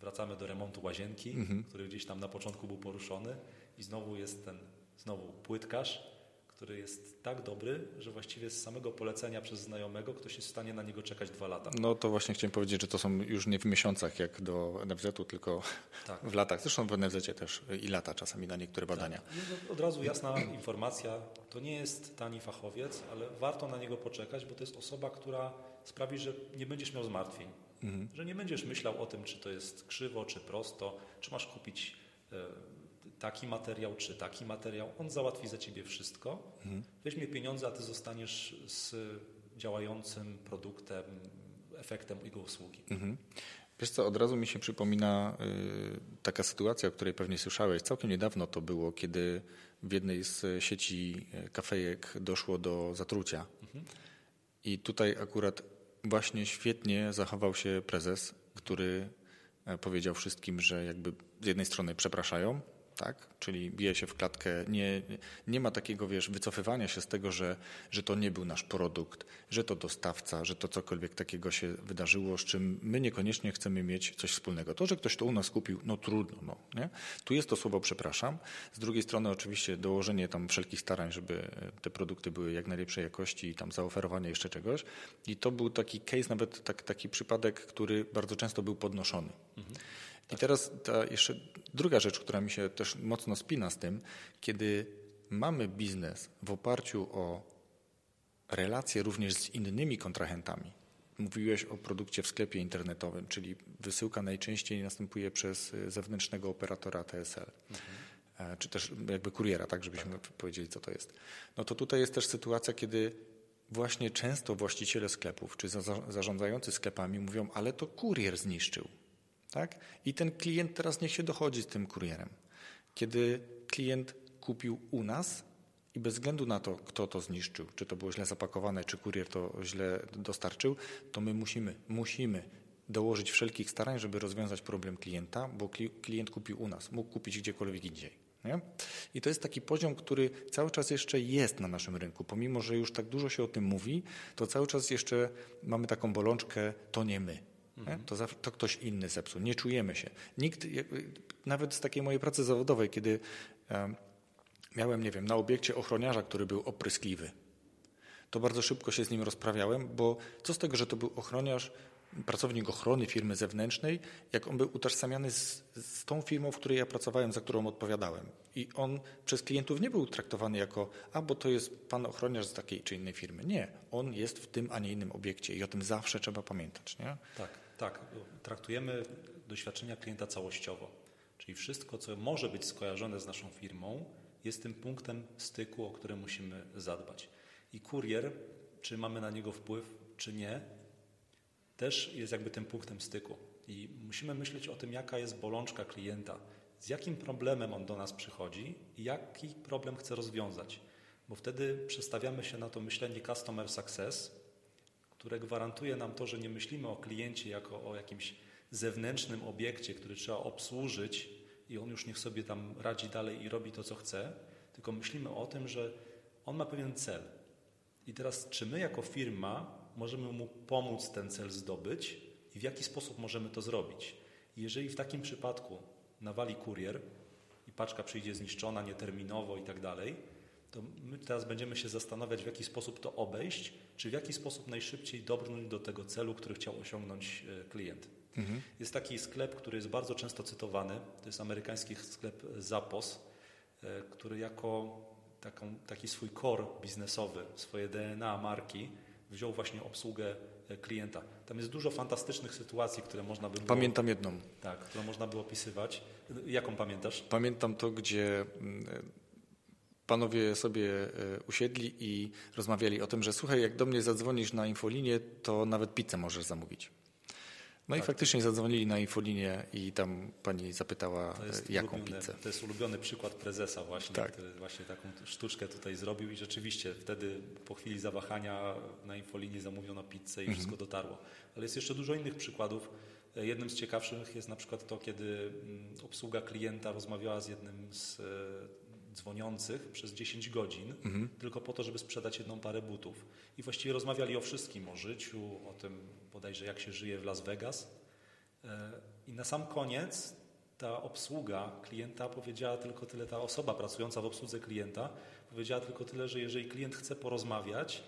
wracamy do remontu łazienki, mhm. który gdzieś tam na początku był poruszony i znowu jest ten znowu płytkarz, który jest tak dobry, że właściwie z samego polecenia przez znajomego ktoś jest w stanie na niego czekać dwa lata. No to właśnie chciałem powiedzieć, że to są już nie w miesiącach jak do NFZ-u, tylko tak. w latach. Zresztą w NFZ też i lata czasami na niektóre tak. badania. Tak. Od razu jasna informacja, to nie jest tani fachowiec, ale warto na niego poczekać, bo to jest osoba, która sprawi, że nie będziesz miał zmartwień. Mhm. Że nie będziesz myślał o tym, czy to jest krzywo, czy prosto, czy masz kupić e, taki materiał, czy taki materiał. On załatwi za ciebie wszystko. Mhm. Weźmie pieniądze, a ty zostaniesz z działającym produktem, efektem jego usługi. Mhm. Wiesz co, od razu mi się przypomina y, taka sytuacja, o której pewnie słyszałeś. Całkiem niedawno to było, kiedy w jednej z sieci e, kafejek doszło do zatrucia. Mhm. I tutaj akurat właśnie świetnie zachował się prezes, który e, powiedział wszystkim, że jakby z jednej strony przepraszają, tak? Czyli bije się w klatkę. Nie, nie ma takiego, wiesz, wycofywania się z tego, że, że to nie był nasz produkt, że to dostawca, że to cokolwiek takiego się wydarzyło, z czym my niekoniecznie chcemy mieć coś wspólnego. To, że ktoś to u nas kupił, no trudno, no, nie? Tu jest to słowo przepraszam. Z drugiej strony oczywiście dołożenie tam wszelkich starań, żeby te produkty były jak najlepszej jakości i tam zaoferowanie jeszcze czegoś. I to był taki case, nawet tak, taki przypadek, który bardzo często był podnoszony. Mhm. I teraz ta jeszcze druga rzecz, która mi się też mocno spina z tym, kiedy mamy biznes w oparciu o relacje również z innymi kontrahentami, Mówiłeś o produkcie w sklepie internetowym, czyli wysyłka najczęściej następuje przez zewnętrznego operatora TSL. Mhm. Czy też jakby kuriera, tak żebyśmy tak. powiedzieli, co to jest. No to tutaj jest też sytuacja, kiedy właśnie często właściciele sklepów czy zarządzający sklepami mówią, ale to kurier zniszczył. Tak? I ten klient teraz niech się dochodzi z tym kurierem. Kiedy klient kupił u nas i bez względu na to, kto to zniszczył, czy to było źle zapakowane, czy kurier to źle dostarczył, to my musimy, musimy dołożyć wszelkich starań, żeby rozwiązać problem klienta, bo klient kupił u nas, mógł kupić gdziekolwiek indziej. Nie? I to jest taki poziom, który cały czas jeszcze jest na naszym rynku. Pomimo, że już tak dużo się o tym mówi, to cały czas jeszcze mamy taką bolączkę, to nie my. Mhm. To, to, ktoś inny zepsuł. Nie czujemy się. Nikt, nawet z takiej mojej pracy zawodowej, kiedy um, miałem, nie wiem, na obiekcie ochroniarza, który był opryskliwy, to bardzo szybko się z nim rozprawiałem, bo co z tego, że to był ochroniarz, pracownik ochrony firmy zewnętrznej, jak on był utożsamiany z, z, tą firmą, w której ja pracowałem, za którą odpowiadałem. I on przez klientów nie był traktowany jako, a bo to jest pan ochroniarz z takiej czy innej firmy. Nie, on jest w tym, a nie innym obiekcie i o tym zawsze trzeba pamiętać. Nie? Tak, tak. Traktujemy doświadczenia klienta całościowo. Czyli wszystko, co może być skojarzone z naszą firmą, jest tym punktem styku, o który musimy zadbać. I kurier, czy mamy na niego wpływ, czy nie, też jest jakby tym punktem styku. I musimy myśleć o tym, jaka jest bolączka klienta, z jakim problemem on do nas przychodzi i jaki problem chce rozwiązać. Bo wtedy przestawiamy się na to myślenie customer success, które gwarantuje nam to, że nie myślimy o kliencie jako o jakimś zewnętrznym obiekcie, który trzeba obsłużyć i on już niech sobie tam radzi dalej i robi to, co chce, tylko myślimy o tym, że on ma pewien cel. I teraz, czy my jako firma możemy mu pomóc ten cel zdobyć i w jaki sposób możemy to zrobić. Jeżeli w takim przypadku nawali kurier i paczka przyjdzie zniszczona nieterminowo i tak dalej, to my teraz będziemy się zastanawiać, w jaki sposób to obejść, czy w jaki sposób najszybciej dobrnąć do tego celu, który chciał osiągnąć e, klient. Mhm. Jest taki sklep, który jest bardzo często cytowany, to jest amerykański sklep Zappos, e, który jako taką, taki swój core biznesowy, swoje DNA marki wziął właśnie obsługę e, klienta. Tam jest dużo fantastycznych sytuacji, które można by było, Pamiętam jedną. Tak, którą można by opisywać. Jaką pamiętasz? Pamiętam to, gdzie mm, panowie sobie e, usiedli i rozmawiali o tym, że słuchaj, jak do mnie zadzwonisz na infolinię, to nawet pizzę możesz zamówić. No tak. i faktycznie zadzwonili na infolinię i tam pani zapytała, jaką pizzę. To jest ulubiony przykład prezesa właśnie, tak. który właśnie taką sztuczkę tutaj zrobił i rzeczywiście wtedy po chwili zawahania na infolinii zamówiono pizzę i mhm. wszystko dotarło. Ale jest jeszcze dużo innych przykładów. Jednym z ciekawszych jest na przykład to, kiedy mm, obsługa klienta rozmawiała z jednym z e, dzwoniących przez 10 godzin, mhm. tylko po to, żeby sprzedać jedną parę butów. I właściwie rozmawiali o wszystkim, o życiu, o tym bodajże jak się żyje w Las Vegas. E, I na sam koniec ta obsługa klienta powiedziała tylko tyle, ta osoba pracująca w obsłudze klienta powiedziała tylko tyle, że jeżeli klient chce porozmawiać,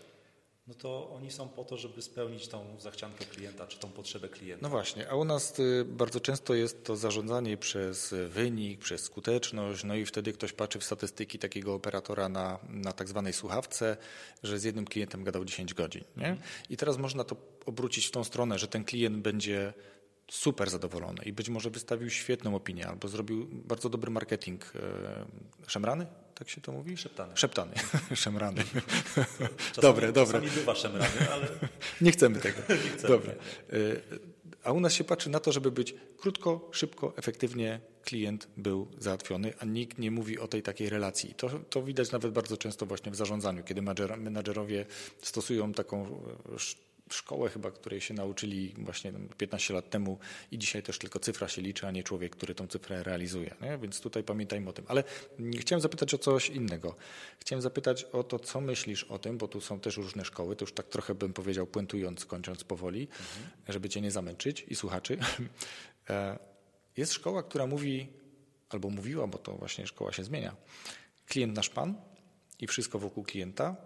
no to oni są po to, żeby spełnić tą zachciankę klienta, czy tą potrzebę klienta. No właśnie, a u nas y, bardzo często jest to zarządzanie przez wynik, przez skuteczność, no i wtedy ktoś patrzy w statystyki takiego operatora na, na tak zwanej słuchawce, że z jednym klientem gadał 10 godzin. Nie? Mhm. I teraz można to obrócić w tą stronę, że ten klient będzie super zadowolony i być może wystawił świetną opinię albo zrobił bardzo dobry marketing. E, szemrany? Tak się to mówi? Szeptany. Szeptany. Szemrany. Czasami, dobre, dobre. Czasami bywa szemrany, ale... Nie chcemy tego. Nie chcemy. Dobra. E, a u nas się patrzy na to, żeby być krótko, szybko, efektywnie klient był załatwiony, a nikt nie mówi o tej takiej relacji. To, to widać nawet bardzo często właśnie w zarządzaniu, kiedy menadżerowie stosują taką e, szkołę chyba, której się nauczyli właśnie 15 lat temu i dzisiaj też tylko cyfra się liczy, a nie człowiek, który tą cyfrę realizuje. Nie? Więc tutaj pamiętajmy o tym. Ale chciałem zapytać o coś innego. Chciałem zapytać o to, co myślisz o tym, bo tu są też różne szkoły, to już tak trochę bym powiedział, puentując, kończąc powoli, mhm. żeby cię nie zamęczyć i słuchaczy. E, jest szkoła, która mówi, albo mówiła, bo to właśnie szkoła się zmienia, klient nasz pan i wszystko wokół klienta,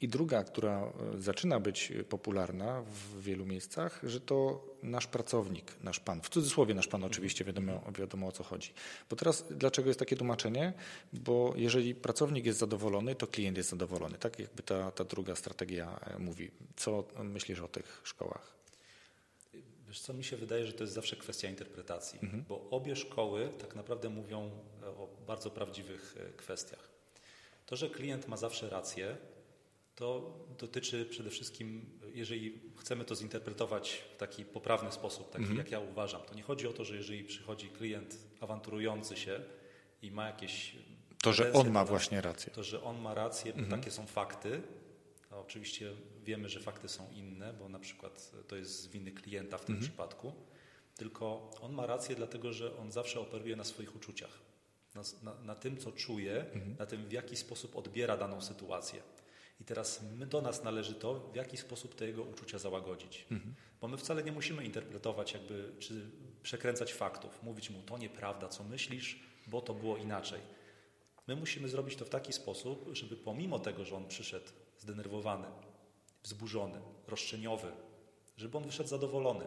I druga, która e, zaczyna być popularna w wielu miejscach, że to nasz pracownik, nasz pan. W cudzysłowie nasz pan oczywiście, wiadomo, wiadomo o co chodzi. Bo teraz dlaczego jest takie tłumaczenie? Bo jeżeli pracownik jest zadowolony, to klient jest zadowolony. Tak jakby ta, ta druga strategia e, mówi. Co myślisz o tych szkołach? Wiesz co, mi się wydaje, że to jest zawsze kwestia interpretacji, mhm. bo obie szkoły tak naprawdę mówią e, o bardzo prawdziwych kwestiach. To, że klient ma zawsze rację, to dotyczy przede wszystkim, jeżeli chcemy to zinterpretować w taki poprawny sposób, taki mhm. jak ja uważam, to nie chodzi o to, że jeżeli przychodzi klient awanturujący się i ma jakieś. To, że on ma właśnie rację. To, że on ma rację, bo mhm. takie są fakty. A oczywiście wiemy, że fakty są inne, bo na przykład to jest z winy klienta w tym mhm. przypadku. Tylko on ma rację, dlatego że on zawsze operuje na swoich uczuciach, na, na, na tym, co czuje, mhm. na tym, w jaki sposób odbiera daną sytuację. I teraz my, do nas należy to, w jaki sposób te jego uczucia załagodzić. Mhm. Bo my wcale nie musimy interpretować jakby, czy przekręcać faktów, mówić mu to nieprawda, co myślisz, bo to było inaczej. My musimy zrobić to w taki sposób, żeby pomimo tego, że on przyszedł zdenerwowany, wzburzony, roszczeniowy, żeby on wyszedł zadowolony.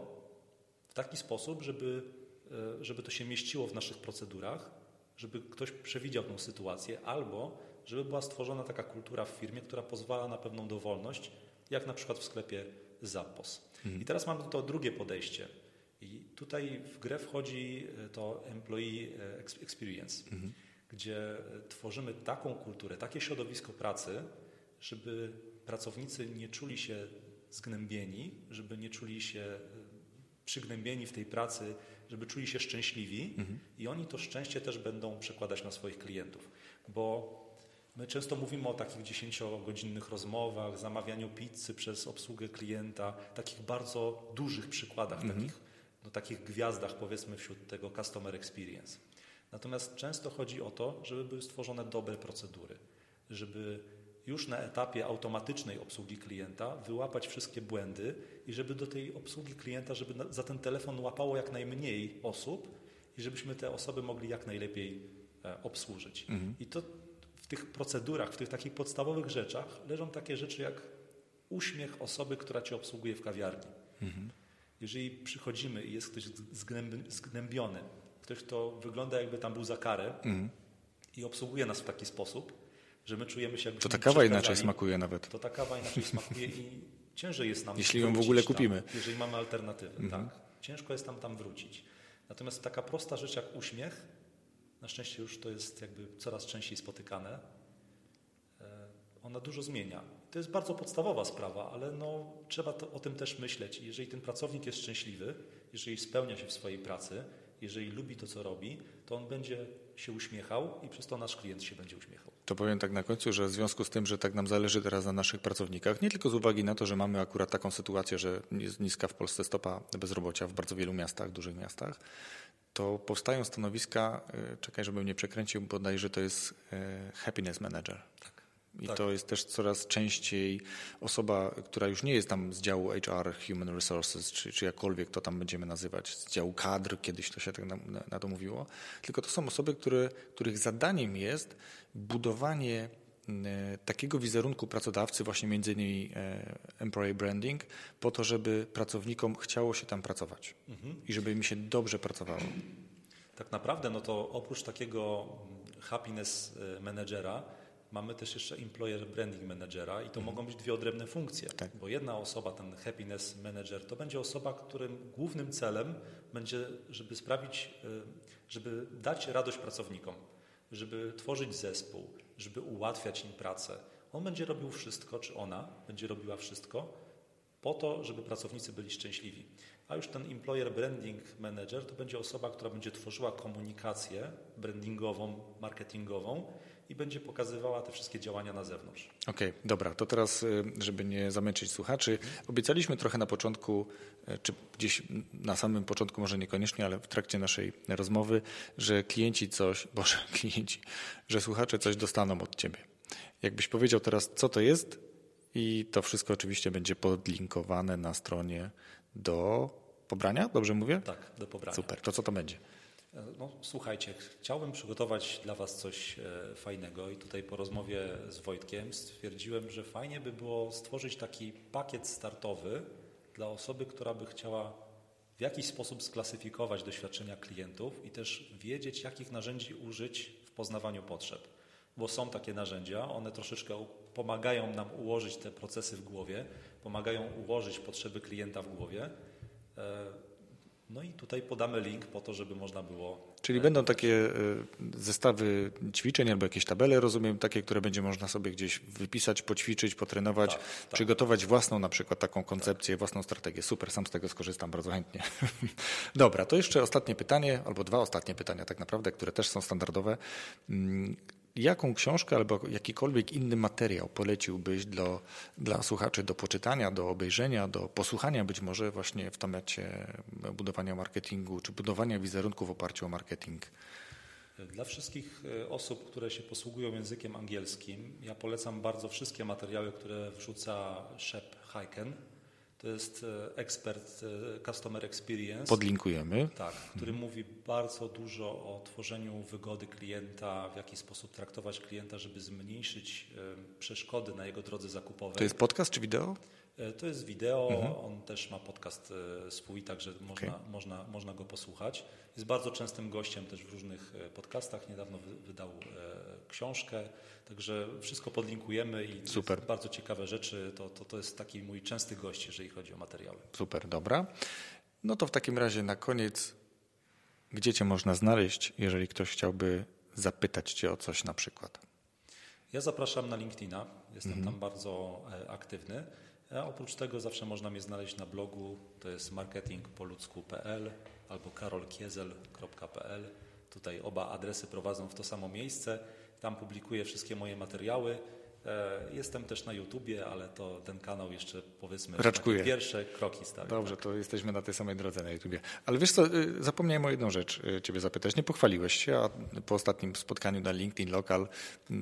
W taki sposób, żeby, e, żeby to się mieściło w naszych procedurach, żeby ktoś przewidział tę sytuację, albo żeby była stworzona taka kultura w firmie, która pozwala na pewną dowolność, jak na przykład w sklepie Zappos. Mhm. I teraz mamy to drugie podejście. I tutaj w grę wchodzi e, to employee e, experience, mhm. gdzie tworzymy taką kulturę, takie środowisko pracy, żeby pracownicy nie czuli się zgnębieni, żeby nie czuli się e, przygnębieni w tej pracy, żeby czuli się szczęśliwi mhm. i oni to szczęście też będą przekładać na swoich klientów. Bo My często mówimy o takich 10-godzinnych rozmowach, zamawianiu pizzy przez obsługę klienta, takich bardzo dużych przykładach, mm -hmm. takich, no, takich gwiazdach powiedzmy wśród tego customer experience. Natomiast często chodzi o to, żeby były stworzone dobre procedury, żeby już na etapie automatycznej obsługi klienta wyłapać wszystkie błędy i żeby do tej obsługi klienta, żeby za ten telefon łapało jak najmniej osób i żebyśmy te osoby mogli jak najlepiej e, obsłużyć. Mhm. I to w tych procedurach, w tych takich podstawowych rzeczach leżą takie rzeczy jak uśmiech osoby, która cię obsługuje w kawiarni. Mhm. Jeżeli przychodzimy i jest ktoś zgnębiony, ktoś, kto wygląda jakby tam był za karę mhm. i obsługuje nas w taki sposób, że my czujemy się jakby... To ta kawa inaczej smakuje nawet. To ta kawa inaczej smakuje i ciężej jest nam Jeśli ją w ogóle kupimy. Tam, jeżeli mamy alternatywy, mhm. tak. Ciężko jest nam tam wrócić. Natomiast taka prosta rzecz jak uśmiech na szczęście już to jest jakby coraz częściej spotykane. E, ona dużo zmienia. To jest bardzo podstawowa sprawa, ale no, trzeba to, o tym też myśleć. Jeżeli ten pracownik jest szczęśliwy, jeżeli spełnia się w swojej pracy, jeżeli lubi to, co robi, to on będzie się uśmiechał i przez to nasz klient się będzie uśmiechał. To powiem tak na końcu, że w związku z tym, że tak nam zależy teraz na naszych pracownikach, nie tylko z uwagi na to, że mamy akurat taką sytuację, że jest niska w Polsce stopa bezrobocia w bardzo wielu miastach, dużych miastach, to powstają stanowiska, e, czekaj, żebym nie przekręcił, bodajże to jest e, happiness manager. Tak. I tak. to jest też coraz częściej osoba, która już nie jest tam z działu HR, Human Resources, czy, czy jakkolwiek to tam będziemy nazywać, z działu kadr, kiedyś to się tak na, na to mówiło, tylko to są osoby, które, których zadaniem jest budowanie takiego wizerunku pracodawcy, właśnie między innymi e, employee branding, po to, żeby pracownikom chciało się tam pracować mhm. i żeby im się dobrze pracowało. Tak naprawdę, no to oprócz takiego happiness e, managera, mamy też jeszcze employer branding managera i to mhm. mogą być dwie odrębne funkcje, tak. bo jedna osoba, ten happiness manager, to będzie osoba, którym głównym celem będzie, żeby sprawić, żeby dać radość pracownikom, żeby tworzyć zespół, żeby ułatwiać im pracę. On będzie robił wszystko, czy ona będzie robiła wszystko po to, żeby pracownicy byli szczęśliwi. A już ten employer branding manager to będzie osoba, która będzie tworzyła komunikację brandingową, marketingową i będzie pokazywała te wszystkie działania na zewnątrz. Okej, okay, dobra. To teraz, y, żeby nie zamęczyć słuchaczy, obiecaliśmy trochę na początku, y, czy gdzieś na samym początku, może niekoniecznie, ale w trakcie naszej rozmowy, że klienci coś, boże, klienci, że słuchacze coś dostaną od ciebie. Jakbyś powiedział teraz, co to jest, i to wszystko oczywiście będzie podlinkowane na stronie do pobrania, dobrze mówię? Tak, do pobrania. Super. To co to będzie? No, słuchajcie, chciałbym przygotować dla Was coś fajnego i tutaj po rozmowie z Wojtkiem stwierdziłem, że fajnie by było stworzyć taki pakiet startowy dla osoby, która by chciała w jakiś sposób sklasyfikować doświadczenia klientów i też wiedzieć, jakich narzędzi użyć w poznawaniu potrzeb. Bo są takie narzędzia, one troszeczkę pomagają nam ułożyć te procesy w głowie, pomagają ułożyć potrzeby klienta w głowie. E, no i tutaj podamy link po to, żeby można było. Czyli będą takie e, zestawy ćwiczeń albo jakieś tabele, rozumiem, takie, które będzie można sobie gdzieś wypisać, poćwiczyć, potrenować, tak, tak. przygotować własną na przykład taką koncepcję, tak. własną strategię. Super, sam z tego skorzystam bardzo chętnie. Dobra, to jeszcze ostatnie pytanie, albo dwa ostatnie pytania tak naprawdę, które też są standardowe. Jaką książkę albo jakikolwiek inny materiał poleciłbyś dla, dla słuchaczy do poczytania, do obejrzenia, do posłuchania być może właśnie w temacie budowania marketingu czy budowania wizerunku w oparciu o marketing? Dla wszystkich e, osób, które się posługują językiem angielskim, ja polecam bardzo wszystkie materiały, które wrzuca Shep Hyken to jest e, ekspert e, Customer Experience. Podlinkujemy. Tak, który mhm. mówi bardzo dużo o tworzeniu wygody klienta, w jaki sposób traktować klienta, żeby zmniejszyć e, przeszkody na jego drodze zakupowej. To jest podcast czy wideo? To jest wideo, mhm. on też ma podcast swój, także można, okay. można, można go posłuchać. Jest bardzo częstym gościem też w różnych podcastach. Niedawno wydał książkę Także wszystko podlinkujemy i Super. bardzo ciekawe rzeczy. To, to, to jest taki mój częsty gość, jeżeli chodzi o materiały. Super, dobra. No to w takim razie na koniec, gdzie Cię można znaleźć, jeżeli ktoś chciałby zapytać Cię o coś na przykład? Ja zapraszam na LinkedIna, jestem mhm. tam bardzo e, aktywny. A oprócz tego zawsze można mnie znaleźć na blogu, to jest marketingpoludzku.pl albo karolkiezel.pl. Tutaj oba adresy prowadzą w to samo miejsce. Tam publikuję wszystkie moje materiały. E, jestem też na YouTubie, ale to ten kanał jeszcze powiedzmy Raczkuje. pierwsze kroki stawia. Dobrze, tak. to jesteśmy na tej samej drodze na YouTubie. Ale wiesz co, y, zapomniałem o jedną rzecz y, ciebie zapytać. Nie pochwaliłeś się, a po ostatnim spotkaniu na LinkedIn Local y,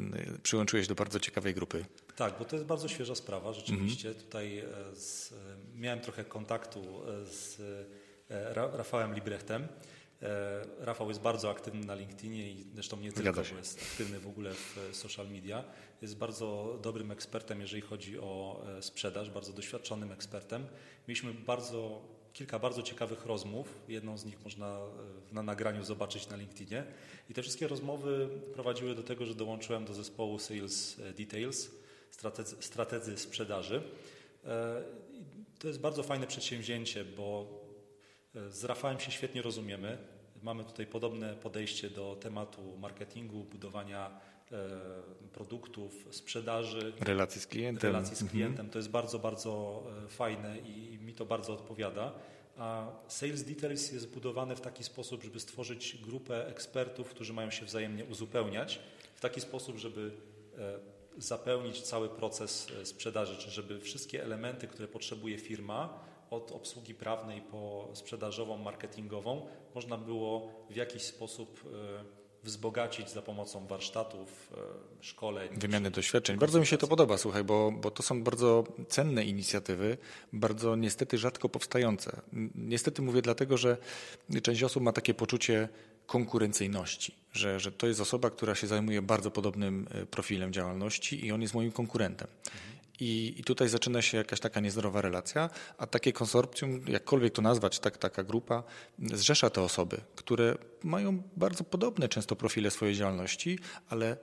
przyłączyłeś do bardzo ciekawej grupy. Tak, bo to jest bardzo świeża sprawa. Rzeczywiście mhm. tutaj z, miałem trochę kontaktu z Rafałem Librechtem. E, Rafał jest bardzo aktywny na LinkedInie i zresztą nie tylko, bo jest aktywny w ogóle w e, social media. Jest bardzo dobrym ekspertem, jeżeli chodzi o e, sprzedaż, bardzo doświadczonym ekspertem. Mieliśmy bardzo, kilka bardzo ciekawych rozmów. Jedną z nich można na nagraniu zobaczyć na LinkedInie. I te wszystkie rozmowy prowadziły do tego, że dołączyłem do zespołu Sales Details, strategzy sprzedaży. To jest bardzo fajne przedsięwzięcie, bo z Rafałem się świetnie rozumiemy. Mamy tutaj podobne podejście do tematu marketingu, budowania e, produktów, sprzedaży. Relacji z klientem. Relacji z mhm. klientem. To jest bardzo, bardzo e, fajne i mi to bardzo odpowiada. A Sales Details jest zbudowany w taki sposób, żeby stworzyć grupę ekspertów, którzy mają się wzajemnie uzupełniać, w taki sposób, żeby e, zapełnić cały proces sprzedaży, czy żeby wszystkie elementy, które potrzebuje firma, od obsługi prawnej po sprzedażową, marketingową można było w jakiś sposób e, wzbogacić za pomocą warsztatów, e, szkoleń. Wymiany doświadczeń. Bardzo mi się to podoba, słuchaj, bo, bo to są bardzo cenne inicjatywy, bardzo niestety rzadko powstające. Niestety mówię dlatego, że część osób ma takie poczucie konkurencyjności, że, że to jest osoba, która się zajmuje bardzo podobnym e, profilem działalności i on jest moim konkurentem. I, I, tutaj zaczyna się jakaś taka niezdrowa relacja, a takie konsorcjum, jakkolwiek to nazwać, tak, taka grupa, zrzesza te osoby, które mają bardzo podobne często profile swojej działalności, ale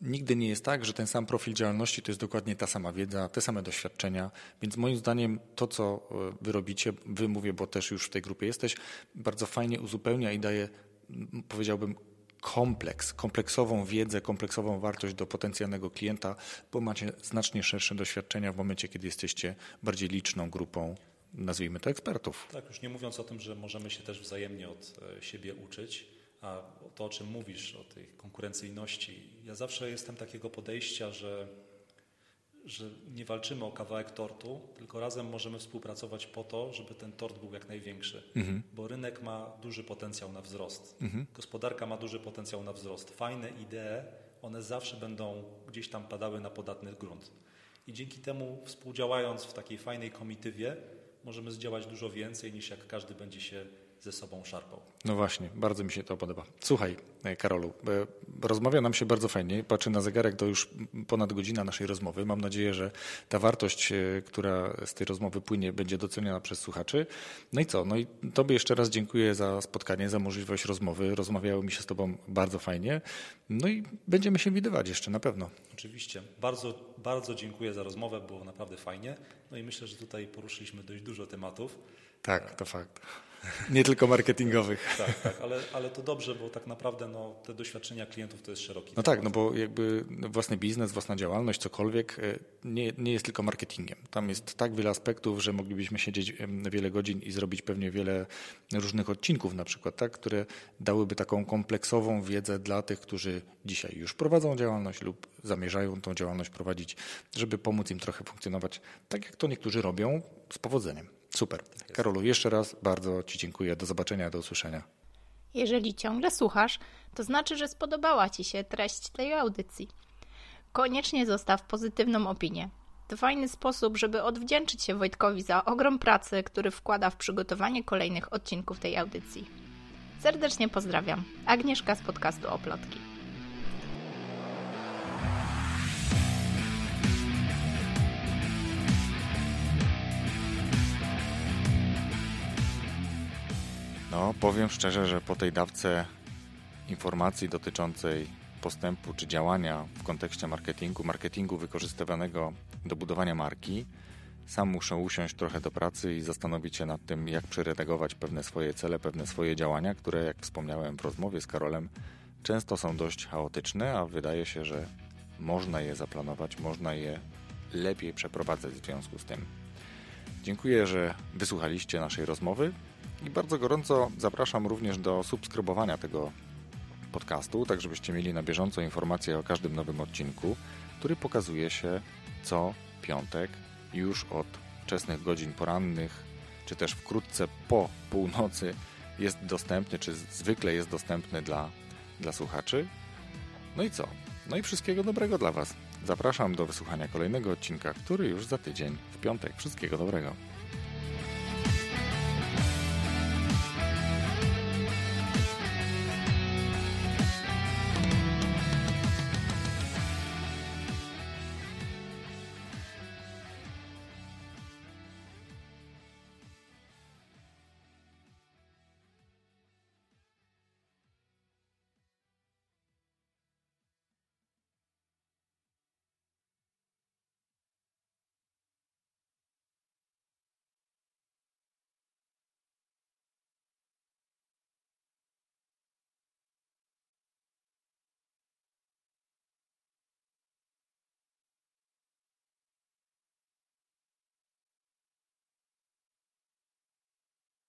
nigdy nie jest tak, że ten sam profil działalności to jest dokładnie ta sama wiedza, te same doświadczenia. Więc moim zdaniem to, co e, wy robicie, wy mówię, bo też już w tej grupie jesteś, bardzo fajnie uzupełnia i daje, powiedziałbym, kompleks, kompleksową wiedzę, kompleksową wartość do potencjalnego klienta, bo macie znacznie szersze doświadczenia w momencie, kiedy jesteście bardziej liczną grupą, nazwijmy to ekspertów. Tak, już nie mówiąc o tym, że możemy się też wzajemnie od e, siebie uczyć, a to, o czym mówisz, o tej konkurencyjności, ja zawsze jestem takiego podejścia, że że nie walczymy o kawałek tortu, tylko razem możemy współpracować po to, żeby ten tort był jak największy. Mhm. Bo rynek ma duży potencjał na wzrost. Mhm. Gospodarka ma duży potencjał na wzrost. Fajne idee, one zawsze będą gdzieś tam padały na podatny grunt. I dzięki temu współdziałając w takiej fajnej komitywie, możemy zdziałać dużo więcej niż jak każdy będzie się ze sobą szarpał. No właśnie, bardzo mi się to podoba. Słuchaj, e, Karolu, e, rozmawia nam się bardzo fajnie. Patrzę na zegarek, to już ponad godzina naszej rozmowy. Mam nadzieję, że ta wartość, e, która z tej rozmowy płynie, będzie doceniona przez słuchaczy. No i co? No i Tobie jeszcze raz dziękuję za spotkanie, za możliwość rozmowy. Rozmawiało mi się z Tobą bardzo fajnie. No i będziemy się widywać jeszcze na pewno. Oczywiście. Bardzo, bardzo dziękuję za rozmowę, było naprawdę fajnie. No i myślę, że tutaj poruszyliśmy dość dużo tematów. Tak, to fakt. Nie tylko marketingowych. Tak, tak, ale, ale to dobrze, bo tak naprawdę no, te doświadczenia klientów to jest szeroki. No tak, no bo jakby własny biznes, własna działalność, cokolwiek e, nie, nie jest tylko marketingiem. Tam jest tak wiele aspektów, że moglibyśmy siedzieć wiele godzin i zrobić pewnie wiele różnych odcinków na przykład, tak, które dałyby taką kompleksową wiedzę dla tych, którzy dzisiaj już prowadzą działalność lub zamierzają tą działalność prowadzić, żeby pomóc im trochę funkcjonować tak, jak to niektórzy robią z powodzeniem. Super. Karolu, jeszcze raz bardzo Ci dziękuję. Do zobaczenia, do usłyszenia. Jeżeli ciągle słuchasz, to znaczy, że spodobała Ci się treść tej audycji. Koniecznie zostaw pozytywną opinię. To fajny sposób, żeby odwdzięczyć się Wojtkowi za ogrom pracy, który wkłada w przygotowanie kolejnych odcinków tej audycji. Serdecznie pozdrawiam. Agnieszka z podcastu Oplotki. No, powiem szczerze, że po tej dawce informacji dotyczącej postępu czy działania w kontekście marketingu, marketingu wykorzystywanego do budowania marki, sam muszę usiąść trochę do pracy i zastanowić się nad tym, jak przeredagować pewne swoje cele, pewne swoje działania, które, jak wspomniałem w rozmowie z Karolem, często są dość chaotyczne, a wydaje się, że można je zaplanować, można je lepiej przeprowadzać w związku z tym. Dziękuję, że wysłuchaliście naszej rozmowy. I bardzo gorąco zapraszam również do subskrybowania tego podcastu, tak żebyście mieli na bieżąco informacje o każdym nowym odcinku, który pokazuje się co piątek już od wczesnych godzin porannych, czy też wkrótce po północy jest dostępny, czy zwykle jest dostępny dla, dla słuchaczy. No i co? No i wszystkiego dobrego dla Was. Zapraszam do wysłuchania kolejnego odcinka, który już za tydzień w piątek. Wszystkiego dobrego.